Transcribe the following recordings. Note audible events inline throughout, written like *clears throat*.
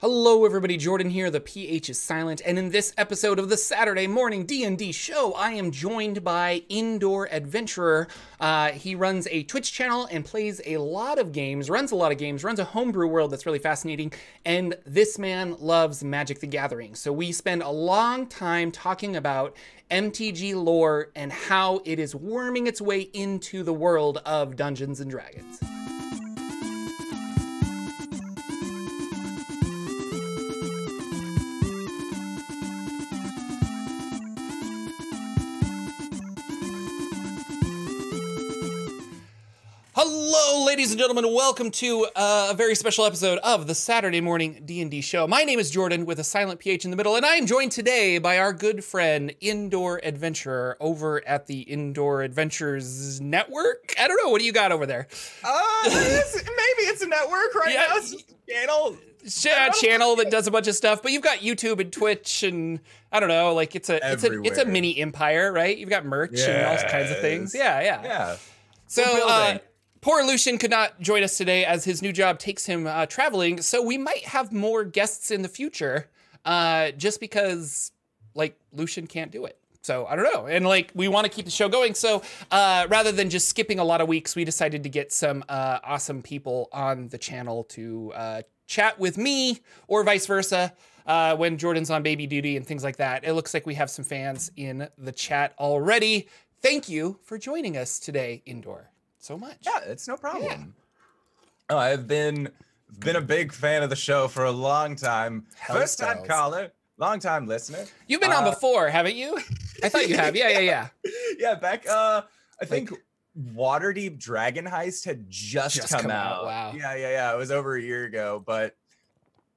Hello everybody, Jordan here. The PH is silent, and in this episode of the Saturday Morning D&D show, I am joined by Indoor Adventurer. Uh, he runs a Twitch channel and plays a lot of games, runs a lot of games, runs a homebrew world that's really fascinating, and this man loves Magic the Gathering. So we spend a long time talking about MTG lore and how it is worming its way into the world of Dungeons and Dragons. Hello, ladies and gentlemen. Welcome to uh, a very special episode of the Saturday Morning D&D Show. My name is Jordan with a silent PH in the middle, and I am joined today by our good friend, Indoor Adventurer, over at the Indoor Adventures Network. I don't know. What do you got over there? Uh, it's- maybe it's a network right Yeah. now. It's just a channel. Ch- a channel that does a bunch of stuff, but you've got YouTube and Twitch and I don't know, like it's a it's a it's a mini empire, right? You've got merch and all kinds of things. Yeah, yeah. Yeah. So, uh, building. Poor Lucian could not join us today as his new job takes him uh, traveling. So we might have more guests in the future, uh, just because like Lucian can't do it. So I don't know, and like we want to keep the show going. So uh, rather than just skipping a lot of weeks, we decided to get some uh, awesome people on the channel to uh, chat with me, or vice versa. Uh, when Jordan's on baby duty and things like that, it looks like we have some fans in the chat already. Thank you for joining us today, Indoor, so much. Yeah, it's no problem. Oh, I've been been a big fan of the show for a long time. Hell First time caller, long time listener. You've been on Uh, before, haven't you? I thought you have. Yeah, yeah, yeah. *laughs* yeah, back uh I think Waterdeep Dragon Heist had just, Just come, come out, out. wow. Yeah, yeah, yeah. It was over a year ago, but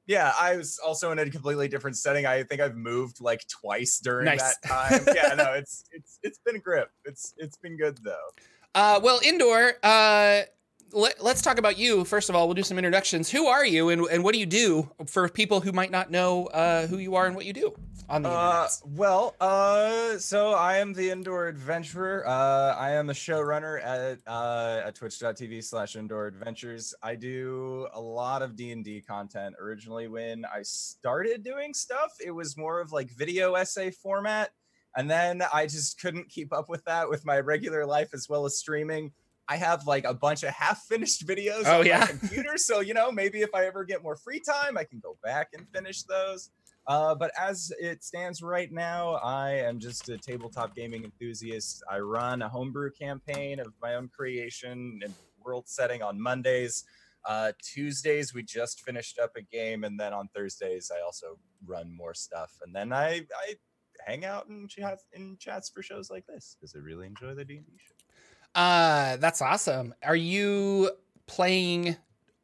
yeah, I was also in a completely different setting. I think I've moved like twice during Nice. that time. yeah, no, *laughs* it's it's it's been a grip. It's it's been good though. Uh, well, Indoor, uh, let, let's talk about you. First of all, we'll do some introductions. Who are you and, and what do you do for people who might not know uh, who you are and what you do on the Uh, internet? well, uh, so I am the indoor adventurer. Uh, I am a showrunner at uh, at twitch.tv slash indoor adventures. I do a lot of D and D content. Originally, when I started doing stuff, it was more of like video essay format, and then I just couldn't keep up with that with my regular life as well as streaming. I have like a bunch of half finished videos Oh, on yeah? my *laughs* computer, so you know maybe if I ever get more free time, I can go back and finish those. Uh, but as it stands right now, I am just a tabletop gaming enthusiast. I run a homebrew campaign of my own creation and world setting on Mondays. Uh, Tuesdays, we just finished up a game, and then on Thursdays, I also run more stuff. And then I, I hang out and chat in chats for shows like this because I really enjoy the D&D show. Uh, that's awesome. Are you playing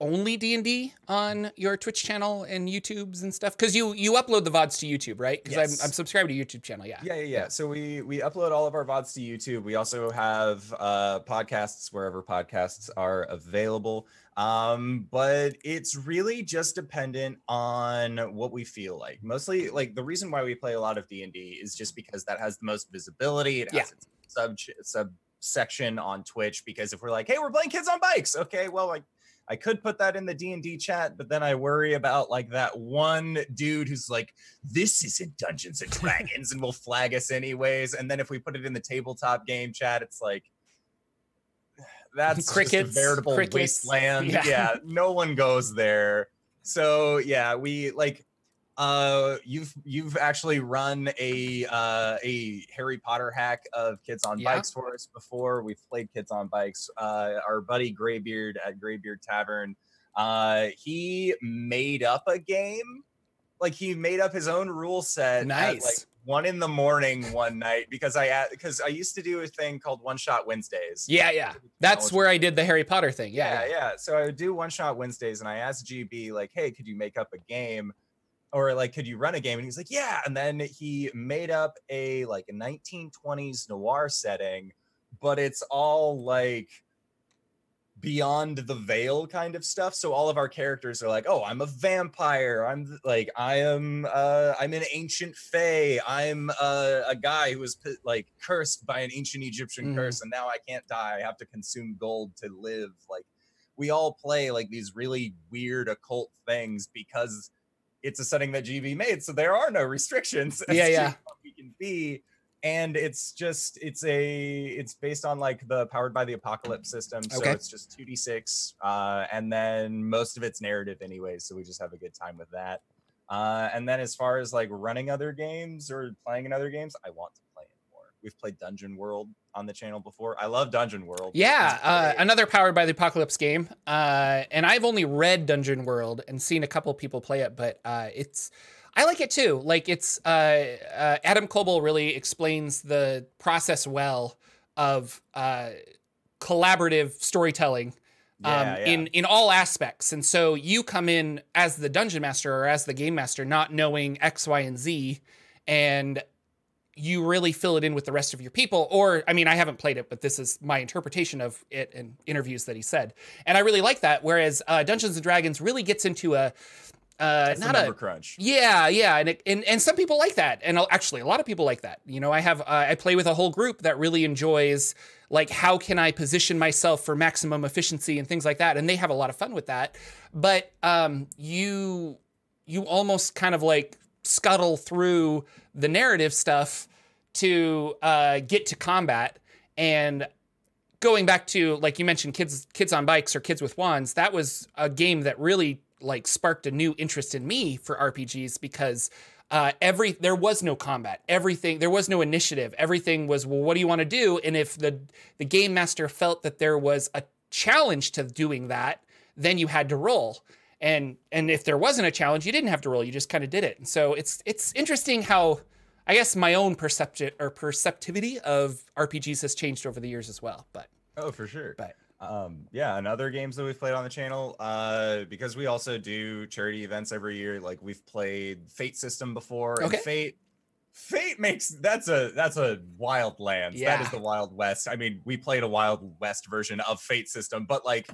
only D&D on your Twitch channel and YouTubes and stuff? Because you, you upload the VODs to YouTube, right? Because Yes. I'm, I'm subscribed to YouTube channel, yeah. Yeah, yeah, yeah. So we we upload all of our VODs to YouTube. We also have uh podcasts wherever podcasts are available. Um, but it's really just dependent on what we feel like. Mostly like the reason why we play a lot of D&D is just because that has the most visibility. It has its sub subsection on Twitch because if we're like, "Hey, we're playing kids on bikes." Okay, well, like I could put that in the D&D chat, but then I worry about like that one dude who's like, this isn't Dungeons and *laughs* Dragons and will flag us anyways. And then if we put it in the tabletop game chat, it's like that's Crickets, just a veritable crickets, wasteland. yeah. Yeah. no one goes there. So yeah, we like uh you've you've actually run a uh a Harry Potter hack of kids on Yeah. bikes for us before. We've played kids on bikes. Uh our buddy Graybeard at Graybeard Tavern, uh he made up a game. Like he made up his own rule set at like Nice. One in the morning one night because I because I used to do a thing called One Shot Wednesdays. Yeah, yeah. That's where I did the Harry Potter thing. Yeah, yeah, yeah. So I would do one shot Wednesdays, and I asked GB like, "Hey, could you make up a game, or like, could you run a game?" And he's like, "Yeah." And then he made up a like a 1920s noir setting, but it's all like beyond the veil kind of stuff. So all of our characters are like, "Oh, I'm a vampire. I'm like, I am, uh, I'm an ancient fae. I'm uh, a guy who was like cursed by an ancient Egyptian Mhm. curse, and now I can't die. I have to consume gold to live." Like we all play like these really weird occult things because it's a setting that GB made, so there are no restrictions. *laughs* Yeah, yeah. we can be. And it's just it's a it's based on like the powered by the apocalypse system. So Okay. it's just 2d6. Uh, and then most of it's narrative anyway so we just have a good time with that. Uh, and then as far as like running other games or playing in other games, I want to play in more. We've played Dungeon World on the channel before. I love Dungeon World. Yeah, uh, another powered by the apocalypse game. Uh, and I've only read Dungeon World and seen a couple people play it, but uh, it's I like it too. Like it's uh, uh, Adam Koebel really explains the process well of uh, collaborative storytelling um, Yeah, yeah. in in all aspects. And so you come in as the dungeon master or as the game master, not knowing X, Y, and Z, and you really fill it in with the rest of your people. Or, I mean, I haven't played it, but this is my interpretation of it in interviews that he said, and I really like that. Whereas uh, Dungeons and Dragons really gets into a uh, That's not number a crunch. yeah, yeah, and, it, and and some people like that, and actually a lot of people like that. You know, I have uh, I play with a whole group that really enjoys like how can I position myself for maximum efficiency and things like that, and they have a lot of fun with that. But um, you you almost kind of like scuttle through the narrative stuff to uh, get to combat and going back to like you mentioned kids kids on bikes or kids with wands that was a game that really like sparked a new interest in me for rpgs because uh, every there was no combat. Everything there was no initiative. Everything was well what do you want to do? And if the the game master felt that there was a challenge to doing that then you had to roll. And and if there wasn't a challenge you didn't have to roll. You just kind of did it. And so it's it's interesting how i guess my own perception or perceptivity of rpgs has changed over the years as well but Oh, for sure. but Um, yeah, and other games that we've played on the channel, uh, because we also do charity events every year. Like we've played Fate System before, and Okay. Fate, Fate makes that's a that's a wild lands. That Yeah. is the Wild West. I mean, we played a Wild West version of Fate System, but like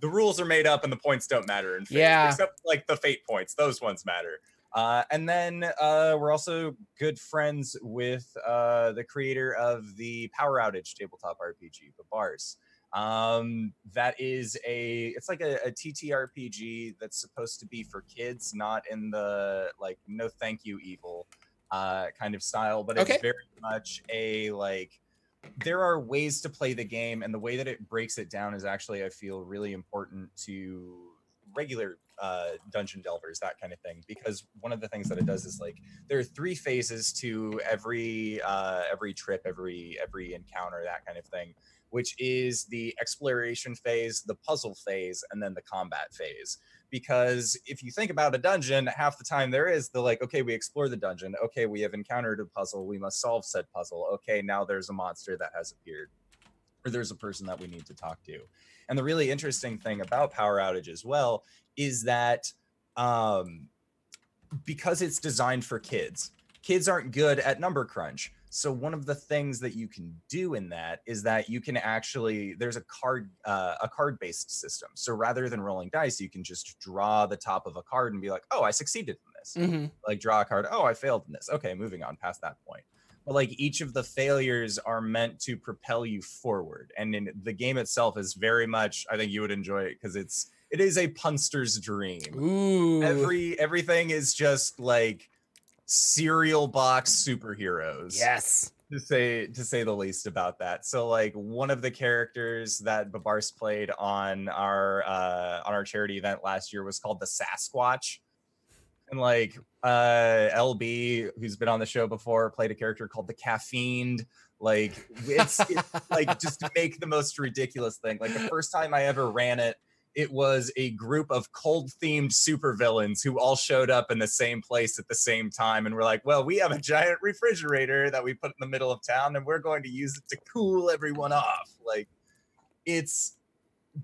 the rules are made up and the points don't matter in Fate, Yeah. except like the Fate points; those ones matter. Uh, and then uh, we're also good friends with uh, the creator of the Power Outage tabletop RPG, the Bars. Um, that is a it's like a, a TTRPG that's supposed to be for kids, not in the like no thank you evil uh, kind of style, but it's very much a like there are ways to play the game, and the way that it breaks it down is actually I feel really important to regular uh, dungeon delvers, that kind of thing. Because one of the things that it does is like there are three phases to every uh, every trip, every every encounter, that kind of thing, which is the exploration phase, the puzzle phase, and then the combat phase. Because if you think about a dungeon, half the time there is the like, okay, we explore the dungeon. Okay, we have encountered a puzzle. We must solve said puzzle. Okay, now there's a monster that has appeared, or there's a person that we need to talk to. And the really interesting thing about Power Outage as well is that um, because it's designed for kids, kids aren't good at number crunch. So one of the things that you can do in that is that you can actually there's a card uh, a card based system. So rather than rolling dice, you can just draw the top of a card and be like, oh, I succeeded in this mhm. like draw a card. Oh, I failed in this. Okay, moving on past that point. But like each of the failures are meant to propel you forward, and in the game itself is very much. I think you would enjoy it because it's it is a punster's dream. Ooh. Every everything is just like serial box superheroes yes. to say to say the least about that. So like one of the characters that Babars played on our uh on our charity event last year was called the Sasquatch. And like uh LB, who's been on the show before, played a character called the Caffeined. Like it's, it's like just to *laughs* make the most ridiculous thing. Like the first time I ever ran it, it was a group of cold themed supervillains who all showed up in the same place at the same time and were like, well, we have a giant refrigerator that we put in the middle of town and we're going to use it to cool everyone off. Like it's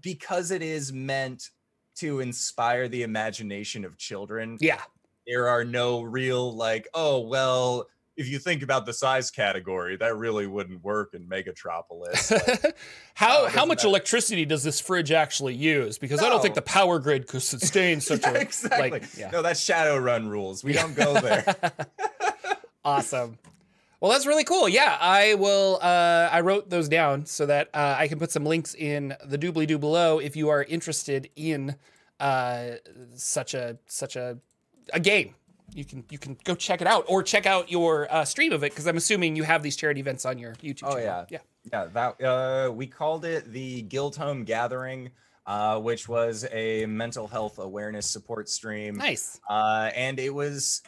because it is meant to inspire the imagination of children. Yeah. There are no real like, oh well, if you think about the size category, that really wouldn't work in Megatropolis. Like, *laughs* how No, how much matter. electricity does this fridge actually use? Because I don't think the power grid could sustain *laughs* such yeah, a exactly. like yeah. No, that's Shadowrun rules. We don't go there. *laughs* awesome. Well, that's really cool. Yeah, I will. Uh, I wrote those down so that uh, I can put some links in the doobly doo below if you are interested in uh, such a such a a game. You can you can go check it out or check out your uh, stream of it because I'm assuming you have these charity events on your YouTube. Oh channel. yeah, yeah, yeah. That uh, we called it the Guild Home Gathering, uh, which was a mental health awareness support stream. Nice. Uh, and it was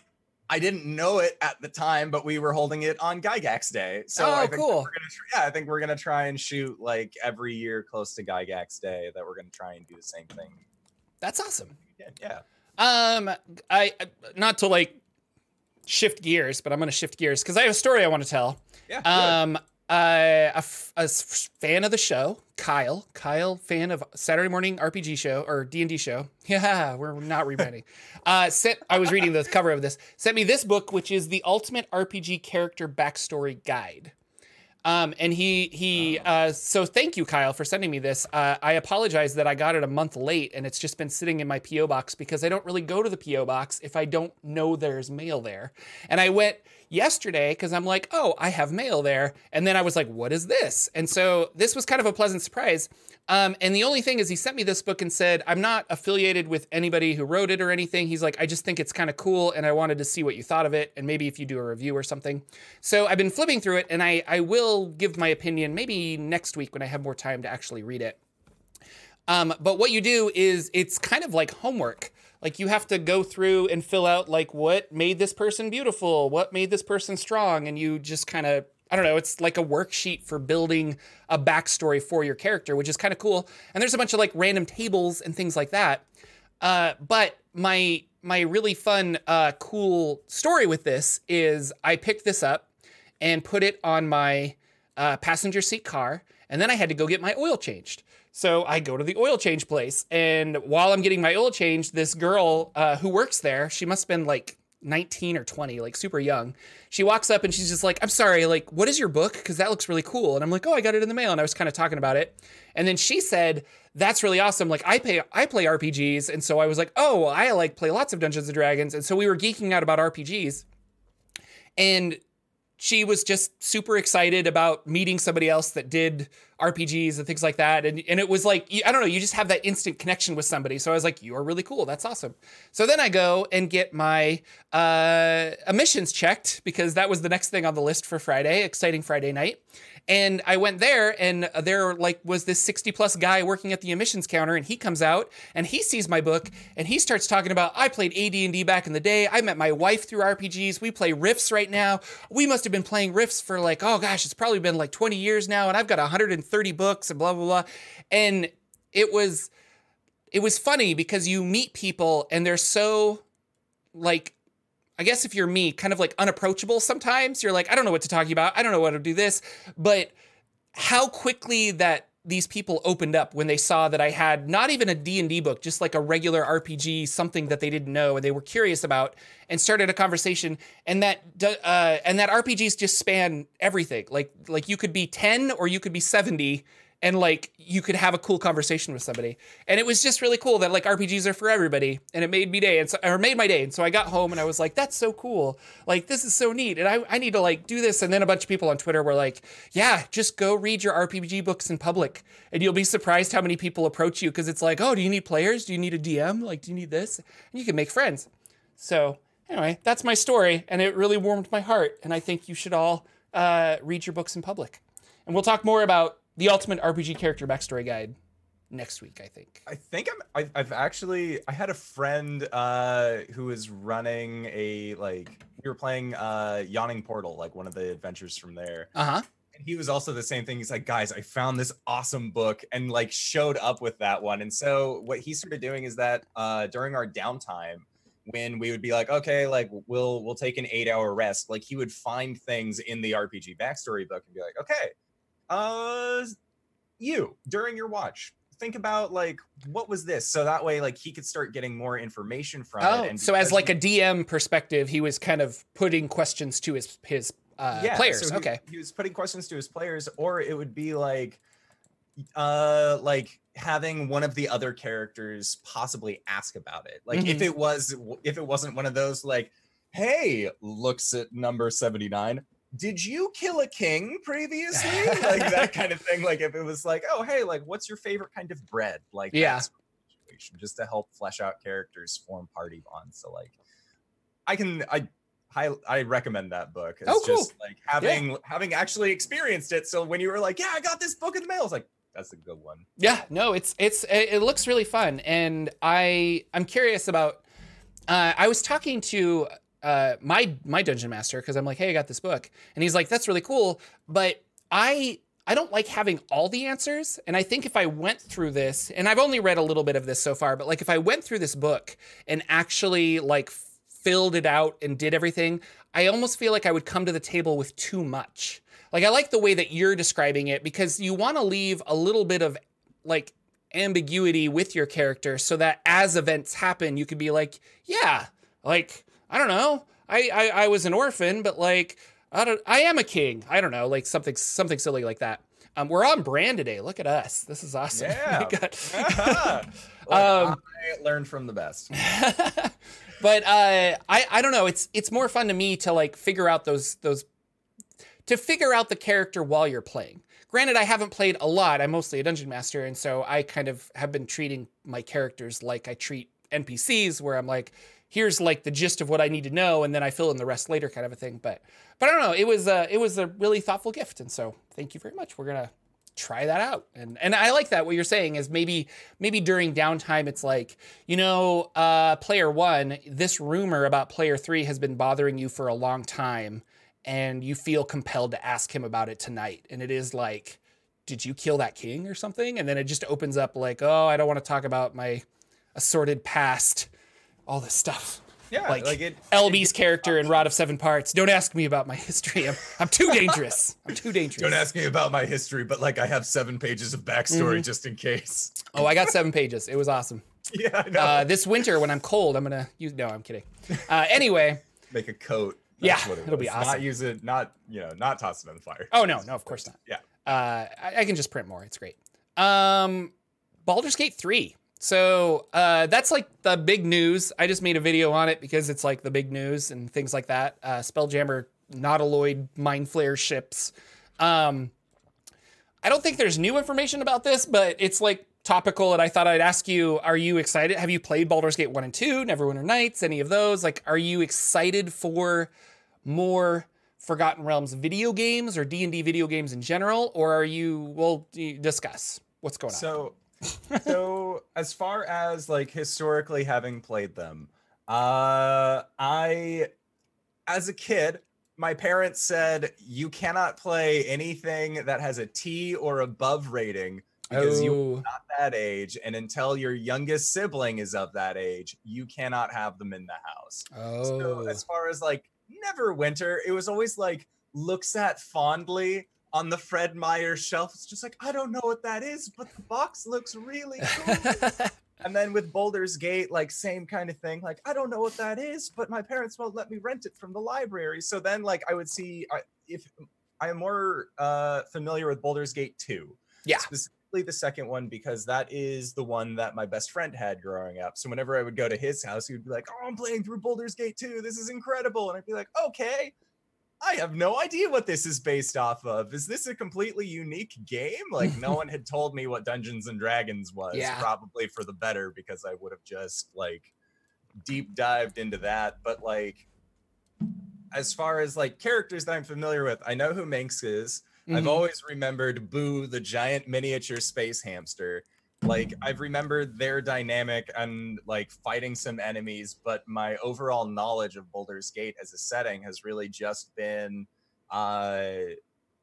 I didn't know it at the time, but we were holding it on Gygax Day. So oh, I think cool. We're gonna tr- yeah, I think we're gonna try and shoot like every year close to Gygax Day. That we're gonna try and do the same thing. That's awesome. Yeah, yeah. Um, I not to like shift gears, but I'm gonna shift gears because I have a story I want to tell. Yeah. Um, uh, a, f- a s- fan of the show, Kyle. Kyle, fan of Saturday morning RPG show or D and D show. *laughs* Yeah, we're not rebranding. *laughs* uh, sent. I was reading the cover of this. Sent me this book, which is the Ultimate RPG Character Backstory Guide. Um, and he he uh, so thank you Kyle for sending me this. Uh, I apologize that I got it a month late and it's just been sitting in my PO box because I don't really go to the PO box if I don't know there's mail there. And I went yesterday because I'm like, oh, I have mail there, and then I was like, what is this? And so this was kind of a pleasant surprise. Um, and the only thing is, he sent me this book and said, I'm not affiliated with anybody who wrote it or anything. He's like, I just think it's kind of cool, and I wanted to see what you thought of it, and maybe if you do a review or something. So I've been flipping through it, and I, I will give my opinion maybe next week when I have more time to actually read it. Um, but what you do is it's kind of like homework. Like you have to go through and fill out like what made this person beautiful, what made this person strong, and you just kind of I don't know, it's like a worksheet for building a backstory for your character, which is kind of cool. And there's a bunch of like random tables and things like that. Uh, but my my really fun, uh, cool story with this is I picked this up and put it on my uh, passenger seat car, and then I had to go get my oil changed. So I go to the oil change place, and while I'm getting my oil changed, this girl uh, who works there, she must have been like 19 or 20, like super young. She walks up and she's just like, I'm sorry, like, what is your book? Because that looks really cool. And I'm like, oh, I got it in the mail. And I was kind of talking about it. And then she said, that's really awesome. Like, I pay, I play RPGs. And so I was like, oh, I like play lots of Dungeons and Dragons. And so we were geeking out about RPGs. And she was just super excited about meeting somebody else that did RPGs and things like that. And, and it was like, I don't know, you just have that instant connection with somebody. So I was like, you're really cool. That's awesome. So then I go and get my uh, emissions checked because that was the next thing on the list for Friday, exciting Friday night. And I went there, and there like was this 60 plus guy working at the emissions counter, and he comes out and he sees my book and he starts talking about I played AD&D back in the day. I met my wife through RPGs. We play Rifts right now. We must have been playing Rifts for like oh gosh, it's probably been like 20 years now, and I've got 130 books and blah blah blah. And it was it was funny because you meet people and they're so like I guess if you're me, kind of like unapproachable sometimes. You're like, I don't know what to talk about. I don't know what to do this. But how quickly that these people opened up when they saw that I had not even a D&D book, just like a regular RPG, something that they didn't know and they were curious about and started a conversation and that uh, and that RPGs just span everything. Like like you could be 10 or you could be 70 and like you could have a cool conversation with somebody. And it was just really cool that like RPGs are for everybody. And it made me day and so or made my day. And so I got home and I was like, that's so cool. Like this is so neat. And I, I need to like do this. And then a bunch of people on Twitter were like, yeah, just go read your RPG books in public. And you'll be surprised how many people approach you because it's like, oh, do you need players? Do you need a DM? Like, do you need this? And you can make friends. So anyway, that's my story. And it really warmed my heart. And I think you should all uh, read your books in public. And we'll talk more about the ultimate RPG character backstory guide next week, I think. I think I'm. I, I've actually. I had a friend uh, who was running a like. We were playing uh, Yawning Portal, like one of the adventures from there. Uh huh. And he was also the same thing. He's like, guys, I found this awesome book, and like showed up with that one. And so what he started doing is that uh, during our downtime, when we would be like, okay, like we'll we'll take an eight hour rest, like he would find things in the RPG backstory book and be like, okay, uh you during your watch think about like what was this so that way like he could start getting more information from Oh, it and so as like he- a DM perspective, he was kind of putting questions to his his uh, players. so okay. he, was putting questions to his players or it would be like uh like having one of the other characters possibly ask about it like if Mhm. it was if it wasn't one of those like hey looks at number 79 did you kill a king previously *laughs* like that kind of thing like if it was like oh hey like what's your favorite kind of bread like Yeah. situation, just to help flesh out characters form party bonds so like I can I I, I recommend that book. It's Oh, cool. just like having having actually experienced it. So when you were like, "Yeah, I got this book in the mail," it's like, "That's a good one." Yeah, no, it's it's it it looks really fun, and I I'm curious about. Uh, I was talking to uh, my my dungeon master because I'm like, hey, I got this book, and he's like, that's really cool, but I I don't like having all the answers, and I think if I went through this, and I've only read a little bit of this so far, but like if I went through this book and actually like filled it out and did everything, I almost feel like I would come to the table with too much. Like I like the way that you're describing it because you want to leave a little bit of like ambiguity with your character so that as events happen you could be like, yeah, like I don't know. I I, I was an orphan, but like I don't I am a king. I don't know, like something something silly like that. Um, we're on brand today. Look at us. This is awesome. *laughs* Yeah. We got- *laughs* Look, Um, I learned from the best. *laughs* but uh, I I don't know. It's it's more fun to me to like figure out those those to figure out the character while you're playing. Granted, I haven't played a lot. I'm mostly a dungeon master, and so I kind of have been treating my characters like I treat NPCs, where I'm like, here's like the gist of what I need to know, and then I fill in the rest later, kind of a thing. But but I don't know. It was a it was a really thoughtful gift, and so thank you very much. We're gonna try that out and and i like that what you're saying is maybe maybe during downtime it's like you know uh player one this rumor about player three has been bothering you for a long time and you feel compelled to ask him about it tonight and it is like did you kill that king or something and then it just opens up like oh i don't want to talk about my assorted past all this stuff Yeah, Like, like, it. lb's character in rod of seven parts don't ask me about my history i'm, I'm too *laughs* dangerous i'm too dangerous Don't ask me about my history, but like I have seven pages of backstory Mm-hmm. just in case. oh i got seven pages it was awesome *laughs* Yeah, I know. uh, this winter when I'm cold, I'm gonna use. No, I'm kidding. Uh, anyway, Make a coat. Yeah, what it it'll be awesome. Not use it. Not you know. Not toss it on the fire. oh no, no, of course not. Yeah. Uh, I, I can just print more. It's great. Um, Baldur's Gate three. So uh, that's like the big news. I just made a video on it because it's like the big news and things like that. Uh, Spelljammer Nautiloid Mind Flayer ships. Um, I don't think there's new information about this, but it's like topical. And I thought I'd ask you: Are you excited? Have you played Baldur's Gate one and two, Neverwinter Nights, any of those? Like, are you excited for more Forgotten Realms video games or D and D video games in general, or are you? Well, discuss what's going on. So, so *laughs* as far as like historically having played them, uh, I, as a kid, my parents said you cannot play anything that has a T or above rating because oh, not that age, and until your youngest sibling is of that age, you cannot have them in the house. Oh. So oh, as far as like Neverwinter, it was always like looks at fondly on the Fred Meyer shelf. It's just like I don't know what that is, but the box looks really *laughs* cool. and then with Baldur's Gate, like same kind of thing. Like I don't know what that is, but my parents won't let me rent it from the library. So then like I would see I if I am more uh, familiar with Baldur's Gate two. Yeah. Specifically the second one because that is the one that my best friend had growing up. So whenever I would go to his house, he would be like, "Oh, I'm playing through Baldur's Gate 2. This is incredible." And I'd be like, "Okay, I have no idea what this is based off of. Is this a completely unique game? Like no one had told me what Dungeons and Dragons was. Yeah. Probably for the better because I would have just like deep dived into that. But like as far as like characters that I'm familiar with, I know who Minsc is. I've Mhm. always remembered Boo, the giant miniature space hamster. Like I've remembered their dynamic and like fighting some enemies, but my overall knowledge of Baldur's Gate as a setting has really just been uh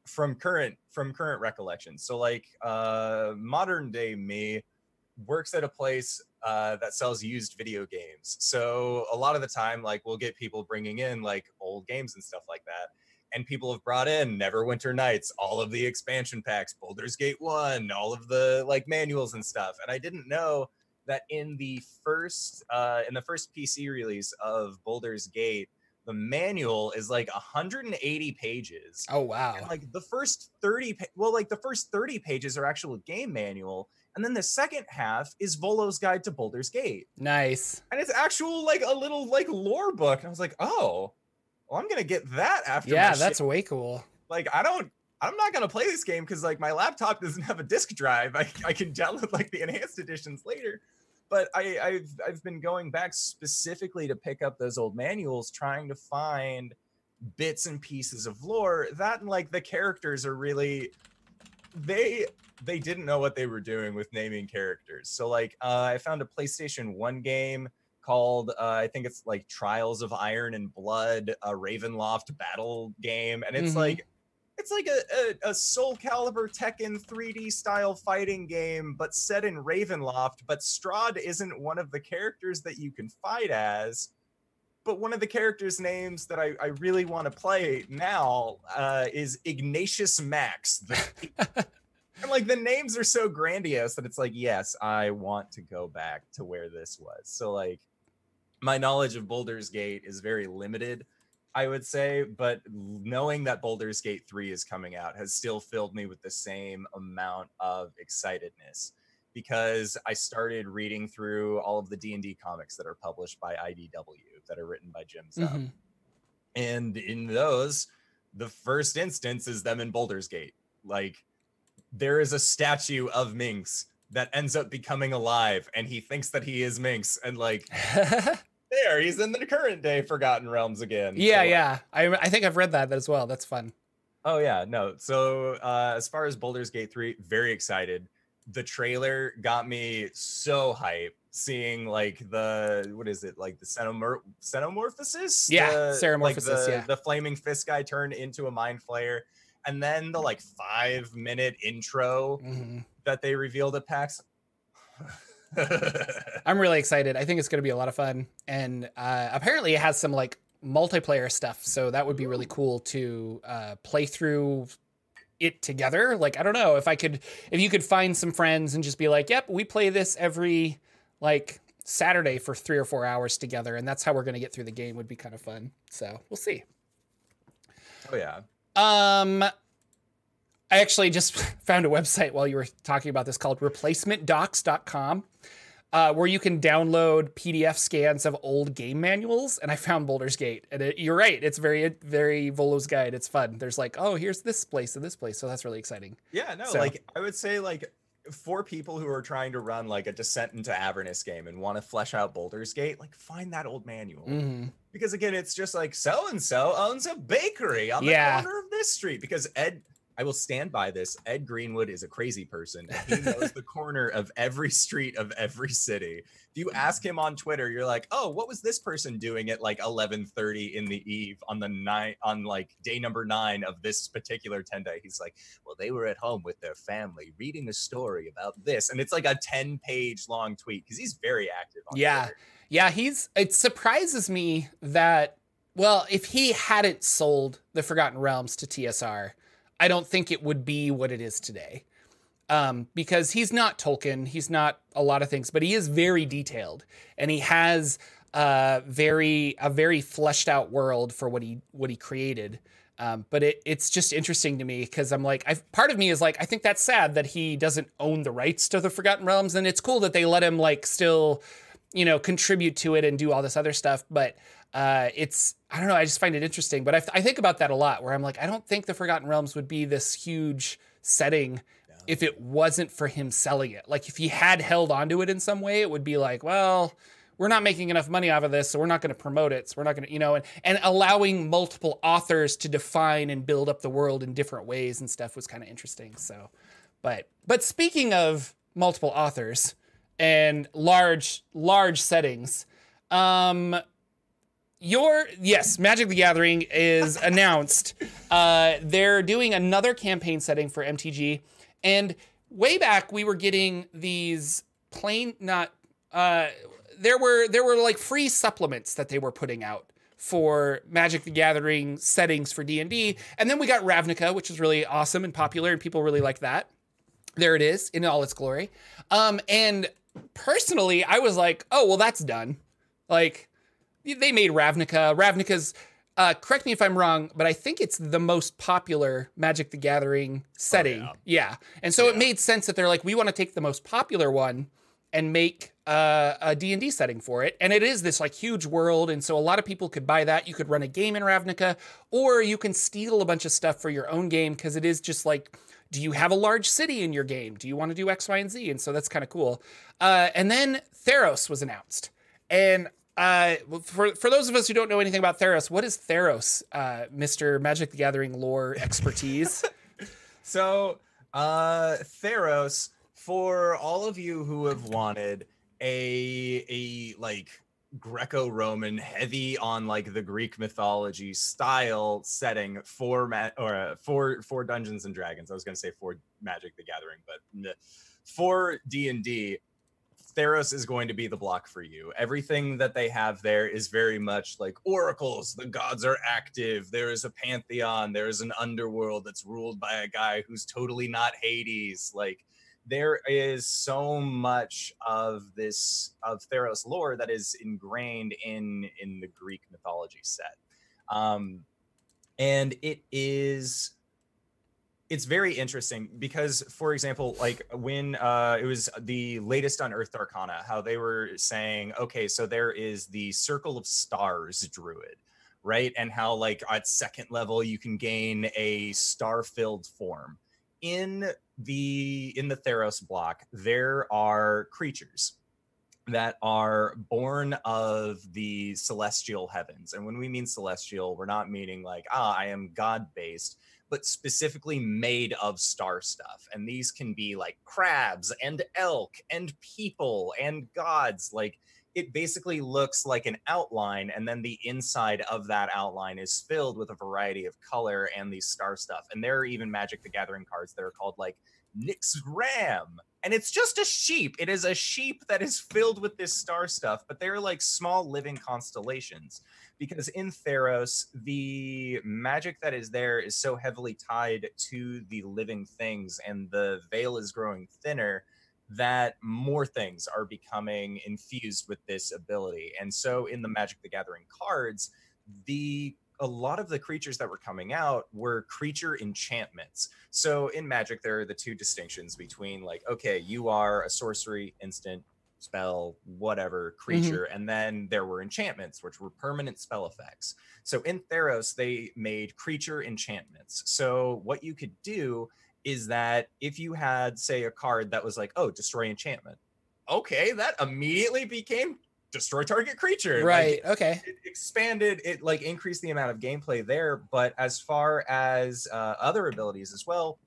from current from current recollections. So like uh modern day me works at a place uh, that sells used video games. So a lot of the time, like we'll get people bringing in like old games and stuff like that. And people have brought in Neverwinter Nights, all of the expansion packs, Baldur's Gate 1, all of the like manuals and stuff. And I didn't know that in the first uh in the first PC release of Baldur's Gate, the manual is like 180 pages. oh wow. And like the first 30 pa- well like the first 30 pages are actual game manual and then the second half is Volo's guide to Baldur's Gate. nice. And it's actual like a little like lore book. And I was like, "Oh, well I'm going to get that after Yeah, that's shit." way cool. like I don't I'm not to play this game cuz like my laptop doesn't have a disk drive. I I can download like the enhanced editions later. but I, I've I've been going back specifically to pick up those old manuals, trying to find bits and pieces of lore that and like the characters are really they they didn't know what they were doing with naming characters. So like uh, I found a PlayStation 1 game called uh, I think it's like Trials of Iron and Blood, a Ravenloft battle game and it's Mhm. like it's like a, a, a Soul Calibur Tekken 3D style fighting game, but set in Ravenloft. But Strahd isn't one of the characters that you can fight as. But one of the characters' names that I, I really want to play now uh, is Ignatius Max. *laughs* And like the names are so grandiose that it's like, yes, I want to go back to where this was. So like my knowledge of Baldur's Gate is very limited. I would say, but knowing that Baldur's Gate 3 is coming out has still filled me with the same amount of excitedness because I started reading through all of the D&D comics that are published by IDW that are written by Jim Zub. Mhm. And in those, the first instance is them in Baldur's Gate. Like there is a statue of Minsc that ends up becoming alive and he thinks that he is Minsc and like *laughs* there he's in the current day Forgotten Realms again. yeah, So, yeah. I I think I've read that as well. That's fun. Oh yeah, no. So uh as far as Baldur's Gate 3, very excited. The trailer got me so hype seeing like the what is it like the xenomor- xenomorphosis Yeah, the, like the, yeah. the flaming fist guy turned into a mind flayer and then the like five minute intro Mhm. that they revealed at pax *sighs* *laughs* I'm really excited. I think it's going to be a lot of fun, and uh, apparently it has some like multiplayer stuff. So that would be really cool to uh, play through it together. Like I don't know if I could, if you could find some friends and just be like, "Yep, we play this every like Saturday for three or four hours together," and that's how we're going to get through the game. Would be kind of fun. So we'll see. oh yeah Um, I actually just *laughs* found a website while you were talking about this called replacementdocs.com, uh, where you can download PDF scans of old game manuals. And I found Baldur's Gate, and it, you're right, it's very, very Volo's Guide. It's fun. There's like, oh, here's this place and this place, so that's really exciting. Yeah, no, So- like I would say like for people who are trying to run like a Descent into Avernus game and want to flesh out Baldur's Gate, like find that old manual. hmm Because again, it's just like so and so owns a bakery on the Yeah. corner of this street. Because Ed, I will stand by this. Ed Greenwood is a crazy person. He knows the corner of every street of every city. If you mm-hmm. ask him on Twitter, you're like, "Oh, what was this person doing at like 11:30 in the eve on the night on like day number nine of this particular 10 day?" He's like, "Well, they were at home with their family reading a story about this," and it's like a 10 page long tweet because he's very active. on Yeah. Twitter. Yeah, he's. It surprises me that, well, if he hadn't sold the Forgotten Realms to TSR, I don't think it would be what it is today. Um, because he's not Tolkien, he's not a lot of things, but he is very detailed, and he has uh, very a very fleshed out world for what he what he created. Um, but it, it's just interesting to me because I'm like, I've, part of me is like, I think that's sad that he doesn't own the rights to the Forgotten Realms, and it's cool that they let him like still you know, contribute to it and do all this other stuff. But uh, it's, I don't know, I just find it interesting. But I, I think about that a lot where I'm like, I don't think the Forgotten Realms would be this huge setting if it wasn't for him selling it. Like if he had held onto it in some way, it would be like, well, we're not making enough money off of this, so we're not going to promote it. So we're not going to, you know, and, and allowing multiple authors to define and build up the world in different ways and stuff was kind of interesting. So, but, but speaking of multiple authors, and large large settings um your yes magic the gathering is *laughs* announced. Uh they're doing another campaign setting for mtg and way back we were getting these plain not uh there were there were like free supplements that they were putting out for Magic the Gathering settings for D&D and then we got Ravnica which is really awesome and popular and people really like that. There it is in all its glory. Um and personally i was like oh well that's done. Like they made ravnica ravnica's uh, correct me if i'm wrong but i think it's the most popular magic the gathering setting yeah. yeah. and so it made sense that they're like we want to take the most popular one and make uh, a d&d setting for it and it is this like huge world and so a lot of people could buy that you could run a game in ravnica or you can steal a bunch of stuff for your own game because it is just like do you have a large city in your game? Do you want to do X, Y, and Z? And so that's kind of cool. Uh, and then Theros was announced. And uh, for for those of us who don't know anything about Theros, what is Theros, uh, Mister Magic the Gathering lore expertise? *laughs* so uh, Theros, for all of you who have wanted a a like Greco-Roman, heavy on like the Greek mythology style setting for ma- or uh, for for Dungeons and Dragons. I was going to say for Magic the Gathering, but for D and D, Theros is going to be the block for you. Everything that they have there is very much like oracles. The gods are active. There is a pantheon. There is an underworld that's ruled by a guy who's totally not Hades. Like there is so much of this of Theros lore that is ingrained in in the Greek mythology set. Um, and it is it's very interesting because for example like when uh it was the latest unearthed arcana how they were saying okay so there is the circle of stars druid right? And how like at second level you can gain a star filled form. In the in the theros block there are creatures that are born of the celestial heavens. And when we mean celestial we're not meaning like ah i am god based but specifically made of star stuff. And these can be like crabs and elk and people and gods. Like it basically looks like an outline, and then the inside of that outline is filled with a variety of color and these star stuff. And there are even Magic the Gathering cards that are called like Nyx's Ram. And it's just a sheep. It is a sheep that is filled with this star stuff, but they're like small living constellations because in Theros, the magic that is there is so heavily tied to the living things, and the veil is growing thinner that more things are becoming infused with this ability. And so in the Magic the Gathering cards, the a lot of the creatures that were coming out were creature enchantments. So in Magic, there are the two distinctions between like, okay, you are a sorcery instant, spell, whatever mm-hmm. creature. Mm-hmm. And then there were enchantments, which were permanent spell effects. So in Theros, they made creature enchantments. So what you could do is that if you had, say, a card that was like, oh, destroy enchantment, okay, that immediately became destroy target creature. Right. Like, okay. It expanded, it like increased the amount of gameplay there. But as far as uh, other abilities as well,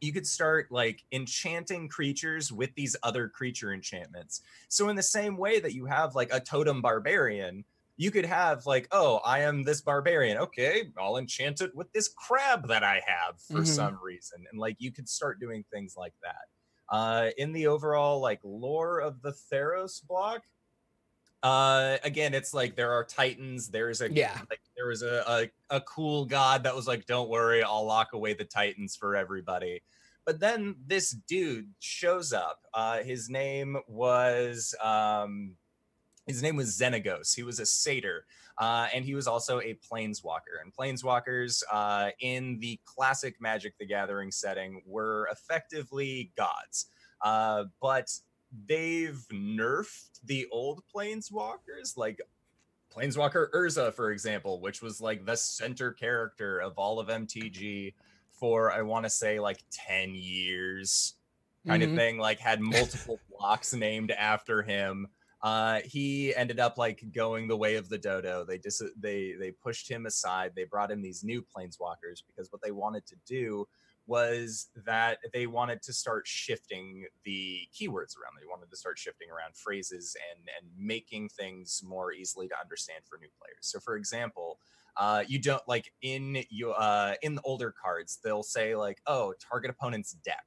you could start like enchanting creatures with these other creature enchantments. So in the same way that you have like a totem barbarian, you could have like, oh, I am this barbarian. Okay, I'll enchant it with this crab that I have for mm-hmm. some reason. And like you could start doing things like that. Uh in the overall like lore of the Theros block, uh again it's like there are titans there's a yeah like there was a, a, a cool god that was like don't worry i'll lock away the titans for everybody but then this dude shows up uh his name was um his name was Xenagos. He was a satyr, uh, and he was also a planeswalker. And planeswalkers uh, in the classic Magic the Gathering setting were effectively gods. Uh, but they've nerfed the old planeswalkers, like Planeswalker Urza, for example, which was like the center character of all of MTG for I want to say like 10 years kind mm-hmm. of thing, like had multiple *laughs* blocks named after him. Uh, he ended up like going the way of the dodo. They dis- they they pushed him aside. They brought in these new planeswalkers because what they wanted to do was that they wanted to start shifting the keywords around. They wanted to start shifting around phrases and and making things more easily to understand for new players. So, for example, uh, you don't like in your uh, in the older cards, they'll say like, "Oh, target opponent's deck."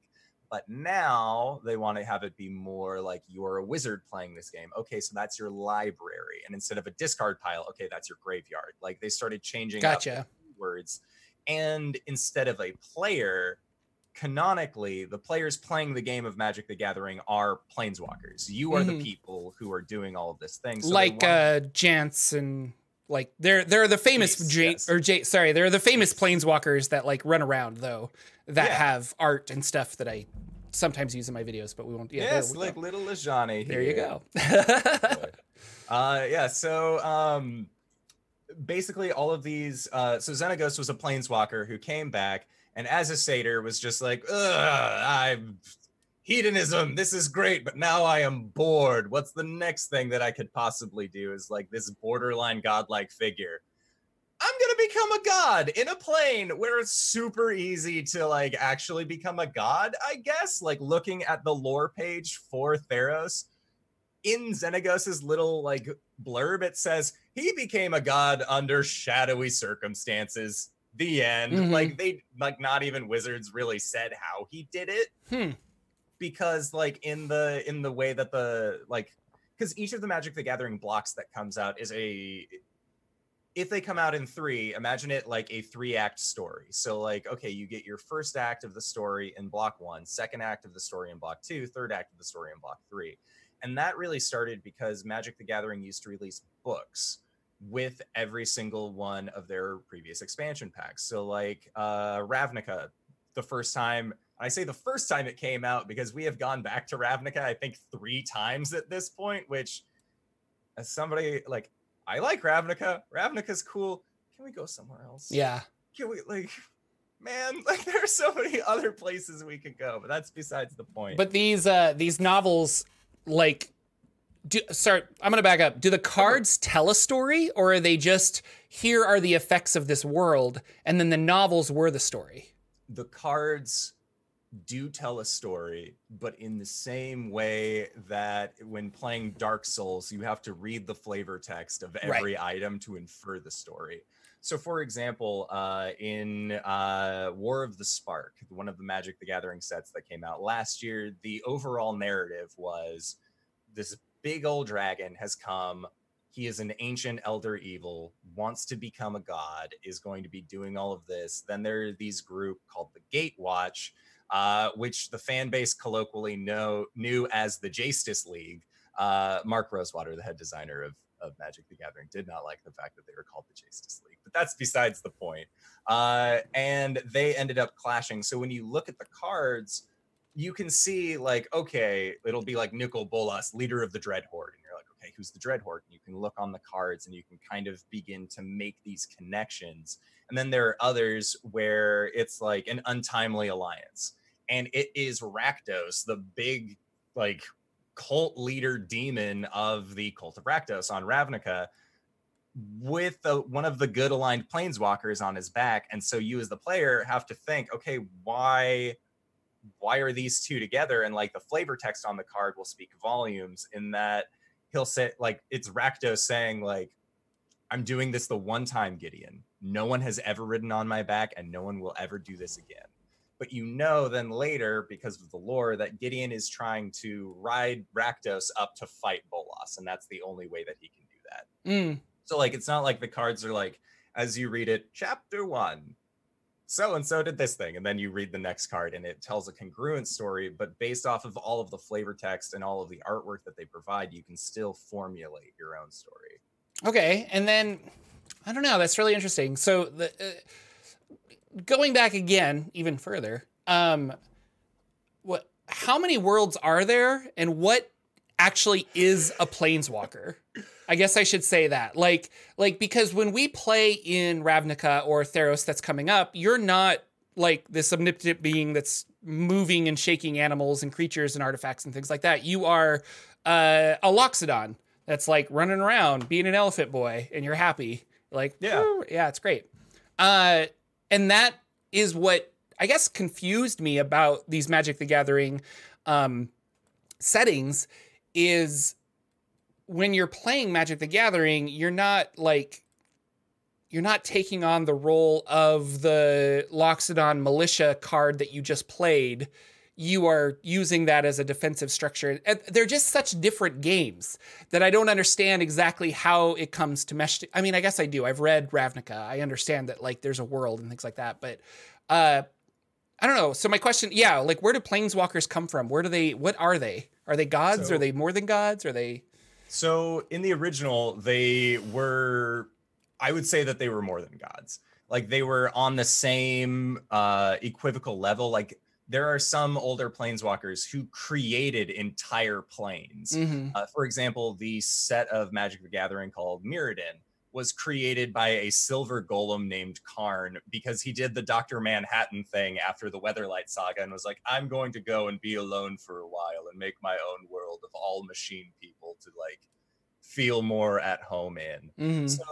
But now they want to have it be more like you're a wizard playing this game. Okay, so that's your library, and instead of a discard pile, okay, that's your graveyard. Like they started changing gotcha. words and instead of a player canonically the players playing the game of magic the gathering are planeswalkers you are mm-hmm. the people who are doing all of this thing so like uh jance and like they're they're the famous J yes. or J sorry they're the famous planeswalkers that like run around though that yeah. have art and stuff that I sometimes use in my videos but we won't yeah yes like go. little Lajani there you go uh yeah so um basically all of these. Uh, so Xenagos was a planeswalker who came back, and as a satyr was just like, I'm hedonism. This is great, but now I am bored. What's the next thing that I could possibly do? Is like this borderline godlike figure. I'm gonna become a god in a plane where it's super easy to like actually become a god, I guess. Like looking at the lore page for Theros, in Xenagos's little like blurb, it says he became a god under shadowy circumstances. The end. Mhm. Like they like not even wizards really said how he did it Hmm. because like in the in the way that the like because each of the Magic the Gathering blocks that comes out is a if they come out in three, imagine it like a three act story. So, like, okay, you get your first act of the story in block one, second act of the story in block two, third act of the story in block three. And that really started because Magic the Gathering used to release books with every single one of their previous expansion packs. So, like, uh, Ravnica, the first time, I say the first time it came out because we have gone back to Ravnica, I think, three times at this point, which, as somebody like, I like Ravnica. Ravnica's cool. Can we go somewhere else? Yeah. Can we like man, *laughs* like there are so many other places we could go, but that's besides the point. But these uh these novels like do sorry, I'm gonna back up. Do the cards tell a story or are they just here are the effects of this world and then the novels were the story? the cards do tell a story, but in the same way that when playing Dark Souls, you have to read the flavor text of Right. every item to infer the story. So, for example, uh, in uh, War of the Spark, one of the Magic the Gathering sets that came out last year, the overall narrative was this big old dragon has come. He is an ancient elder evil, wants to become a god, is going to be doing all of this. Then there are these group called the Gatewatch, uh, which the fan base colloquially know knew as the Justice League. Uh, Mark Rosewater, the head designer of, of Magic the Gathering, did not like the fact that they were called the Justice League, but that's besides the point. Uh, and they ended up clashing. So when you look at the cards, you can see like, okay, it'll be like Nicol Bolas, leader of the Dread Horde, and you're like, okay, who's the Dread Horde? And you can look on the cards and you can kind of begin to make these connections. And then there are others where it's like an untimely alliance, and it is Rakdos, the big like cult leader demon of the cult of Rakdos on Ravnica with one of the good aligned planeswalkers on his back. And so you as the player have to think okay why why are these two together? And like the flavor text on the card will speak volumes in that he'll say like it's Rakdos saying like I'm doing this the one time Gideon. No one has ever ridden on my back and no one will ever do this again but you know then later because of the lore that Gideon is trying to ride Rakdos up to fight Bolas and that's the only way that he can do that Mm. so like it's not like the cards are like as you read it, chapter one. So and so did this thing, and then you read the next card and it tells a congruent story, but based off of all of the flavor text and all of the artwork that they provide, you can still formulate your own story. Okay, and then I don't know. That's really interesting. So the uh, going back again even further, um, what? How many worlds are there, and what actually is a planeswalker? I guess I should say that, like, like because when we play in Ravnica or Theros that's coming up, you're not like this omnipotent being that's moving and shaking animals and creatures and artifacts and things like that. You are uh, a Loxodon that's like running around being an elephant boy and you're happy. Like, Yeah. Yeah, it's great. Uh, and that is what I guess confused me about these Magic the Gathering um, settings is when you're playing Magic the Gathering, you're not like you're not taking on the role of the Loxodon militia card that you just played. You are using that as a defensive structure. And they're just such different games that I don't understand exactly how it comes to mesh. I mean, I guess I do. I've read Ravnica. I understand that like there's a world and things like that, but uh I don't know. So my question, yeah, like where do planeswalkers come from? Where do they what are they? Are they gods? So- are they more than gods? Are they So in the original, they were, I would say that they were more than gods. Like they were on the same uh, equivocal level. Like there are some older planeswalkers who created entire planes. Mhm. Uh, for example, the set of Magic the Gathering called Mirrodin was created by a silver golem named Karn because he did the Dr. Manhattan thing after the Weatherlight saga and was like, I'm going to go and be alone for a while and make my own world of all machine people to like feel more at home in. Mm-hmm. So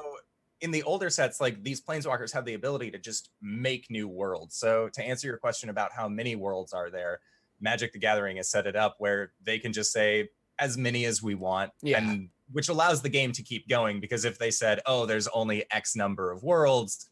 in the older sets, like these planeswalkers have the ability to just make new worlds. So to answer your question about how many worlds are there, Magic the Gathering has set it up where they can just say as many as we want. Yeah. And which allows the game to keep going because if they said, oh, there's only X number of worlds,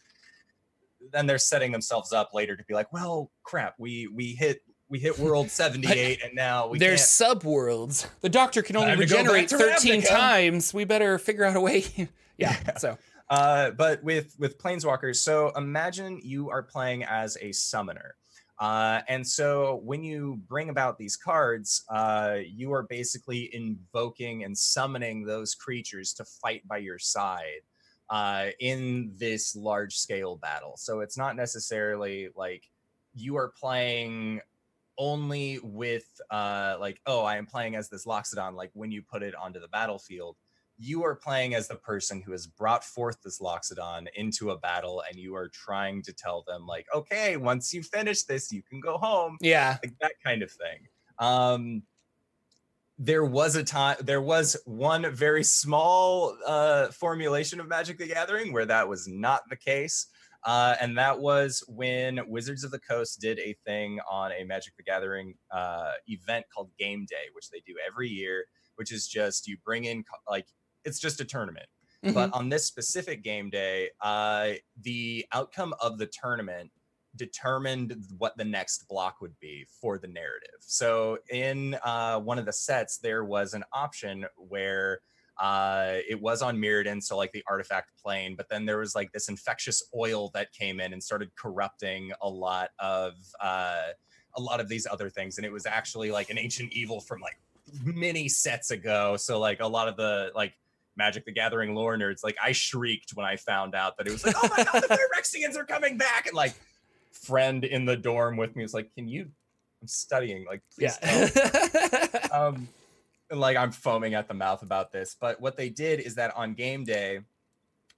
then they're setting themselves up later to be like, well, crap, we we hit we hit *laughs* world 78 and now we There's can't. sub worlds. The doctor can only Time to go back regenerate 13 Ravnica. times. We better figure out a way. *laughs* yeah, *laughs* Yeah. So, Uh, but with with planeswalkers, so imagine you are playing as a summoner. Uh, and so when you bring about these cards, uh, you are basically invoking and summoning those creatures to fight by your side uh, in this large scale battle. So it's not necessarily like you are playing only with uh, like, oh, I am playing as this Loxodon, like when you put it onto the battlefield you are playing as the person who has brought forth this Loxodon into a battle, and you are trying to tell them, like, okay, once you finish this, you can go home, yeah. like that kind of thing. Um, there was a time, there was one very small uh, formulation of Magic the Gathering where that was not the case. Uh, and that was when Wizards of the Coast did a thing on a Magic the Gathering uh, event called Game Day, which they do every year, which is just you bring in like it's just a tournament. Mhm. But on this specific game day, uh, the outcome of the tournament determined what the next block would be for the narrative. So in uh, one of the sets, there was an option where uh, it was on Mirrodin, so like the artifact plane, but then there was like this infectious oil that came in and started corrupting a lot of uh, a lot of these other things, and it was actually like an ancient evil from like many sets ago. So like a lot of the like Magic the Gathering lore nerds, like I shrieked when I found out that it was like, oh my god, the *laughs* Phyrexians are coming back, and like friend in the dorm with me was like, can you? I'm studying, like please yeah. *laughs* um and like i'm foaming at the mouth about this but what they did is that on game day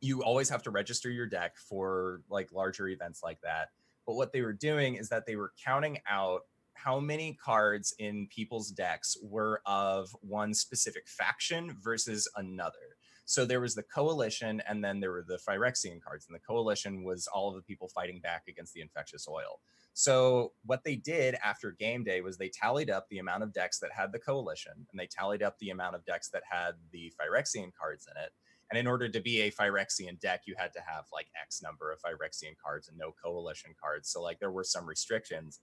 you always have to register your deck for like larger events like that but what they were doing is that they were counting out how many cards in people's decks were of one specific faction versus another so there was the coalition and then there were the phyrexian cards and the coalition was all of the people fighting back against the infectious oil so what they did after game day was they tallied up the amount of decks that had the coalition and they tallied up the amount of decks that had the Phyrexian cards in it. And in order to be a Phyrexian deck, you had to have like X number of Phyrexian cards and no coalition cards. So like there were some restrictions,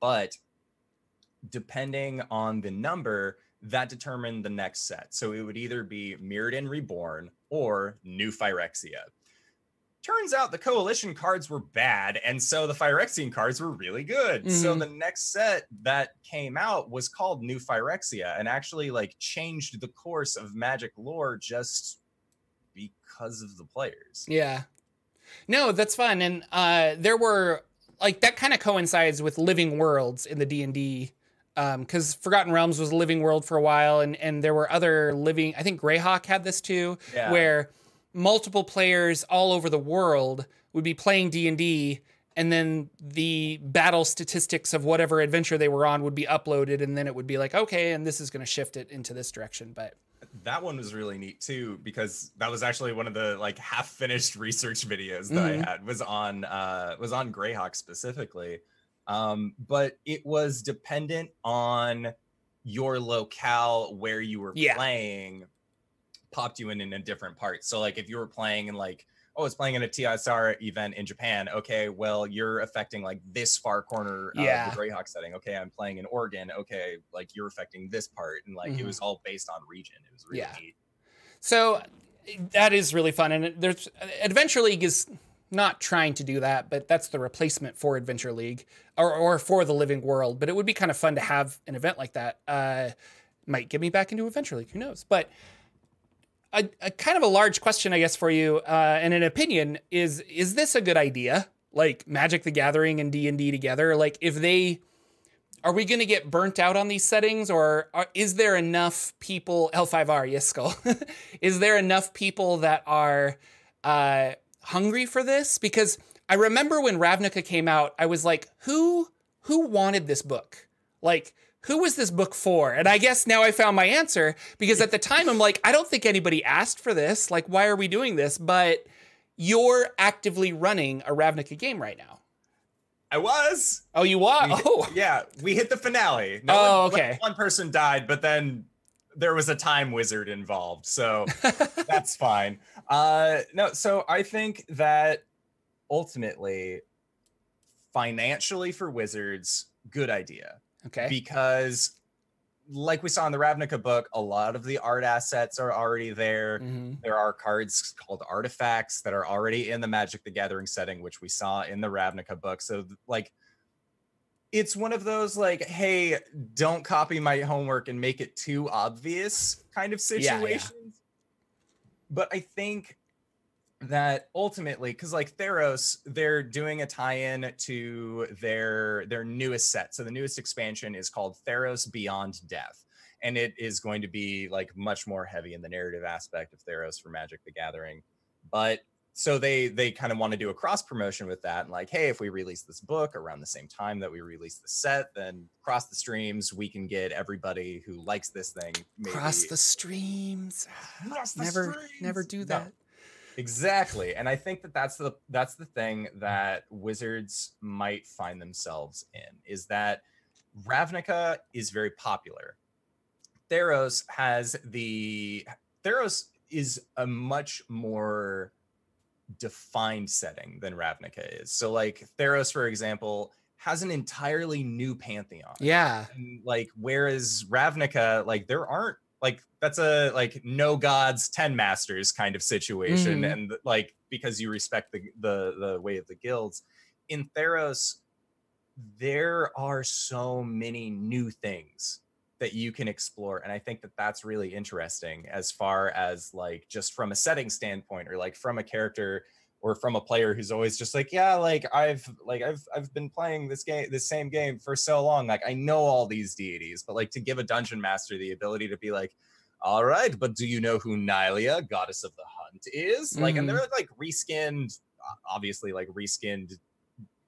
but depending on the number, that determined the next set. So it would either be Mirrodin Reborn or New Phyrexia turns out the coalition cards were bad and so the phyrexian cards were really good so Mhm. the next set that came out was called new phyrexia and actually like changed the course of magic lore just because of the players Yeah. No, that's fun. And uh there were like that kind of coincides with living worlds in the D&D um cuz Forgotten Realms was a living world for a while and and there were other living I think Greyhawk had this too Yeah. where multiple players all over the world would be playing D&D and then the battle statistics of whatever adventure they were on would be uploaded and then it would be like okay and this is going to shift it into this direction but that one was really neat too because that was actually one of the like half finished research videos that Mhm. I had was on uh was on Greyhawk specifically. Um but it was dependent on your locale where you were Yeah. playing popped you in in a different part. So like if you were playing in like oh it's playing in a TSR event in Japan, okay, well you're affecting like this far corner of Yeah. the Greyhawk setting. Okay, I'm playing in Oregon. Okay, like you're affecting this part and like Mhm. it was all based on region. It was really Yeah. neat. So that is really fun, and there's Adventure League is not trying to do that, but that's the replacement for Adventure League or or for the Living World. But it would be kind of fun to have an event like that. Uh, might get me back into Adventure League. Who knows? But a, a kind of a large question, I guess, for you uh, and an opinion is: Is this a good idea? Like Magic the Gathering and D and D together? Like if they are we going to get burnt out on these settings or are, is there enough people l5r yes skull *laughs* is there enough people that are uh, hungry for this because I remember when Ravnica came out, I was like, who who wanted this book? Like, who was this book for? And I guess now I found my answer because at the time I'm like, I don't think anybody asked for this. Like, why are we doing this? But you're actively running a Ravnica game right now. I was. Oh, you are? We Oh, yeah, we hit the finale. Oh, one- okay. One person died, but then there was a time wizard involved, so *laughs* that's fine. Uh, no, so I think that ultimately, financially for wizards, good idea okay. because, like we saw in the Ravnica book, a lot of the art assets are already there. Mhm. There are cards called artifacts that are already in the Magic the Gathering setting, which we saw in the Ravnica book. So, like, it's one of those, like, hey, don't copy my homework and make it too obvious kind of Yeah, yeah. But I think that ultimately because like theros they're doing a tie-in to their their newest set. So the newest expansion is called theros beyond death and it is going to be like much more heavy in the narrative aspect of theros for magic the gathering. But so they they kind of want to do a cross promotion with that and like hey if we release this book around the same time that we release the set then cross the streams we can get everybody who likes this thing maybe Cross the streams. *sighs* Cross the Never, never streams. do No. that. Exactly. And I think that that's the that's the thing that wizards might find themselves in is that Ravnica is very popular. Theros has the Theros is a much more defined setting than Ravnica is. So like Theros for example has an entirely new pantheon Yeah. and like whereas ravnica like there aren't like that's a like no gods 10 masters kind of situation Mhm. and like because you respect the the the way of the guilds in theros there are so many new things that you can explore and i think that that's really interesting as far as like just from a setting standpoint or like from a character or from a player who's always just like yeah like i've like i've i've been playing this game this same game for so long like i know all these deities but like to give a dungeon master the ability to be like all right but do you know who Nylea goddess of the hunt is like and Mhm. they're like reskinned obviously like reskinned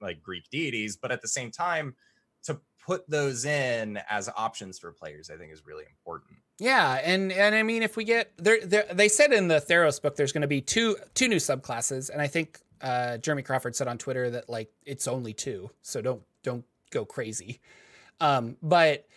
like greek deities but at the same time put those in as options for players i think is really important Yeah, and and I mean, if we get there, they said in the Theros book, there's going to be two two new subclasses, and I think uh, Jeremy Crawford said on Twitter that like it's only two, so don't don't go crazy. Um, but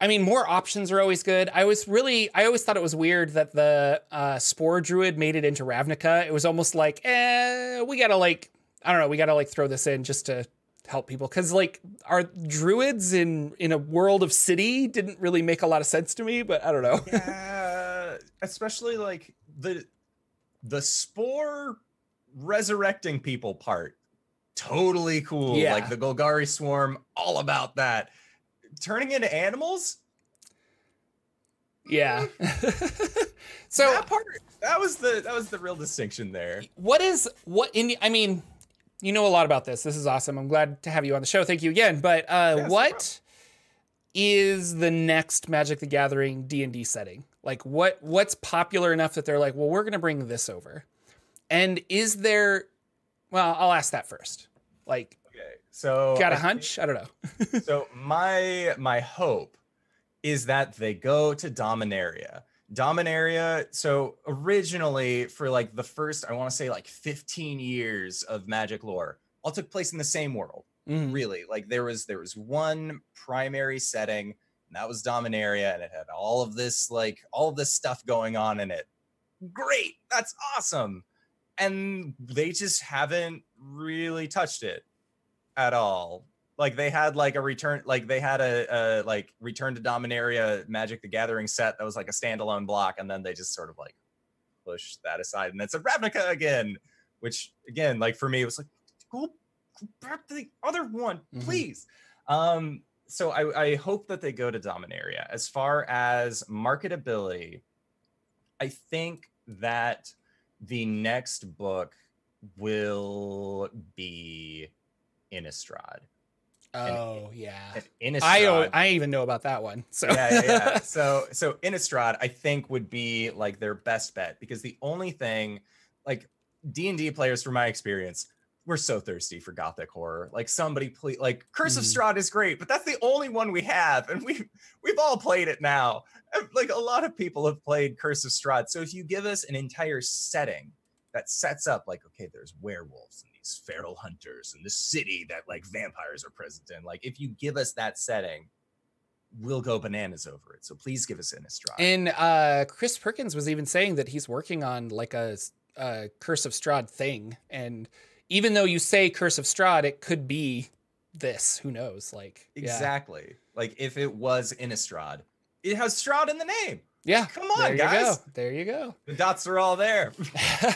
I mean, more options are always good. I was really, I always thought it was weird that the uh, Spore Druid made it into Ravnica. It was almost like, eh, we gotta like, I don't know, we gotta like throw this in just to help people. Because like our druids in in a world of city didn't really make a lot of sense to me but i don't know. Yeah *laughs* especially like the the spore resurrecting people part totally cool. Yeah. like the golgari swarm all about that. Turning into animals? Yeah. Hmm. *laughs* So that part that was the that was the real distinction there. What is what in i mean you know a lot about this. This is awesome. I'm glad to have you on the show. Thank you again. But uh Yes, no what is the next magic the gathering d&d setting? Like what what's popular enough that they're like well we're going to bring this over? And is there well i'll ask that first. Like okay so got a I hunch? i don't know. *laughs* So my my hope is that they go to dominaria dominaria so originally for like the first i want to say like 15 years of magic lore all took place in the same world Mhm. really. Like there was there was one primary setting and that was dominaria and it had all of this like all of this stuff going on in it. Great! That's awesome! And they just haven't really touched it at all like they had like a return like they had a, a like return to dominaria magic the gathering set that was like a standalone block and then they just sort of like pushed that aside and it's a ravnica again which again like for me it was like go go back to the other one Mhm. please um so I, I hope that they go to dominaria as far as marketability i think that the next book will be Innistrad. Oh yeah And Innistrad. I I even know about that one. So yeah, yeah, yeah. *laughs* So so Innistrad, I think, would be like their best bet because the only thing like D&D players from my experience we're so thirsty for gothic horror. Like somebody please like Curse mm. of Strahd is great, but that's the only one we have and we we've all played it now. Like a lot of people have played Curse of Strahd. So if you give us an entire setting that sets up like okay, there's werewolves and these feral hunters and the city that like vampires are present in. Like if you give us that setting, we'll go bananas over it. So please give us Innistrad. And uh Chris Perkins was even saying that he's working on like a, a Curse of Strahd thing and even though you say Curse of Strahd, it could be this. Who knows? Like exactly. Yeah. Like if it was Innistrad, it has Strahd in the name. Yeah. Come on, there guys. Go. There you go. The dots are all there.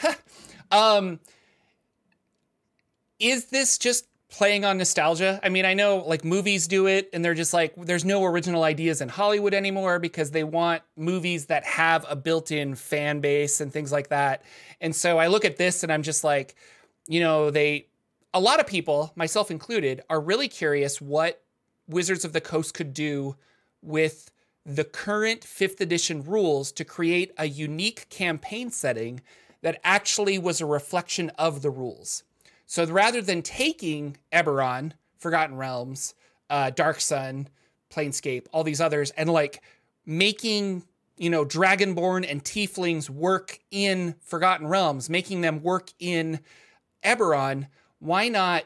*laughs* um is this just playing on nostalgia? I mean, I know like movies do it and they're just like there's no original ideas in Hollywood anymore because they want movies that have a built-in fan base and things like that. And so I look at this and I'm just like you know, they, a lot of people, myself included, are really curious what Wizards of the Coast could do with the current fifth edition rules to create a unique campaign setting that actually was a reflection of the rules. So rather than taking Eberron, Forgotten Realms, uh, Dark Sun, Planescape, all these others, and like making you know Dragonborn and Tieflings work in Forgotten Realms, making them work in Eberron, why not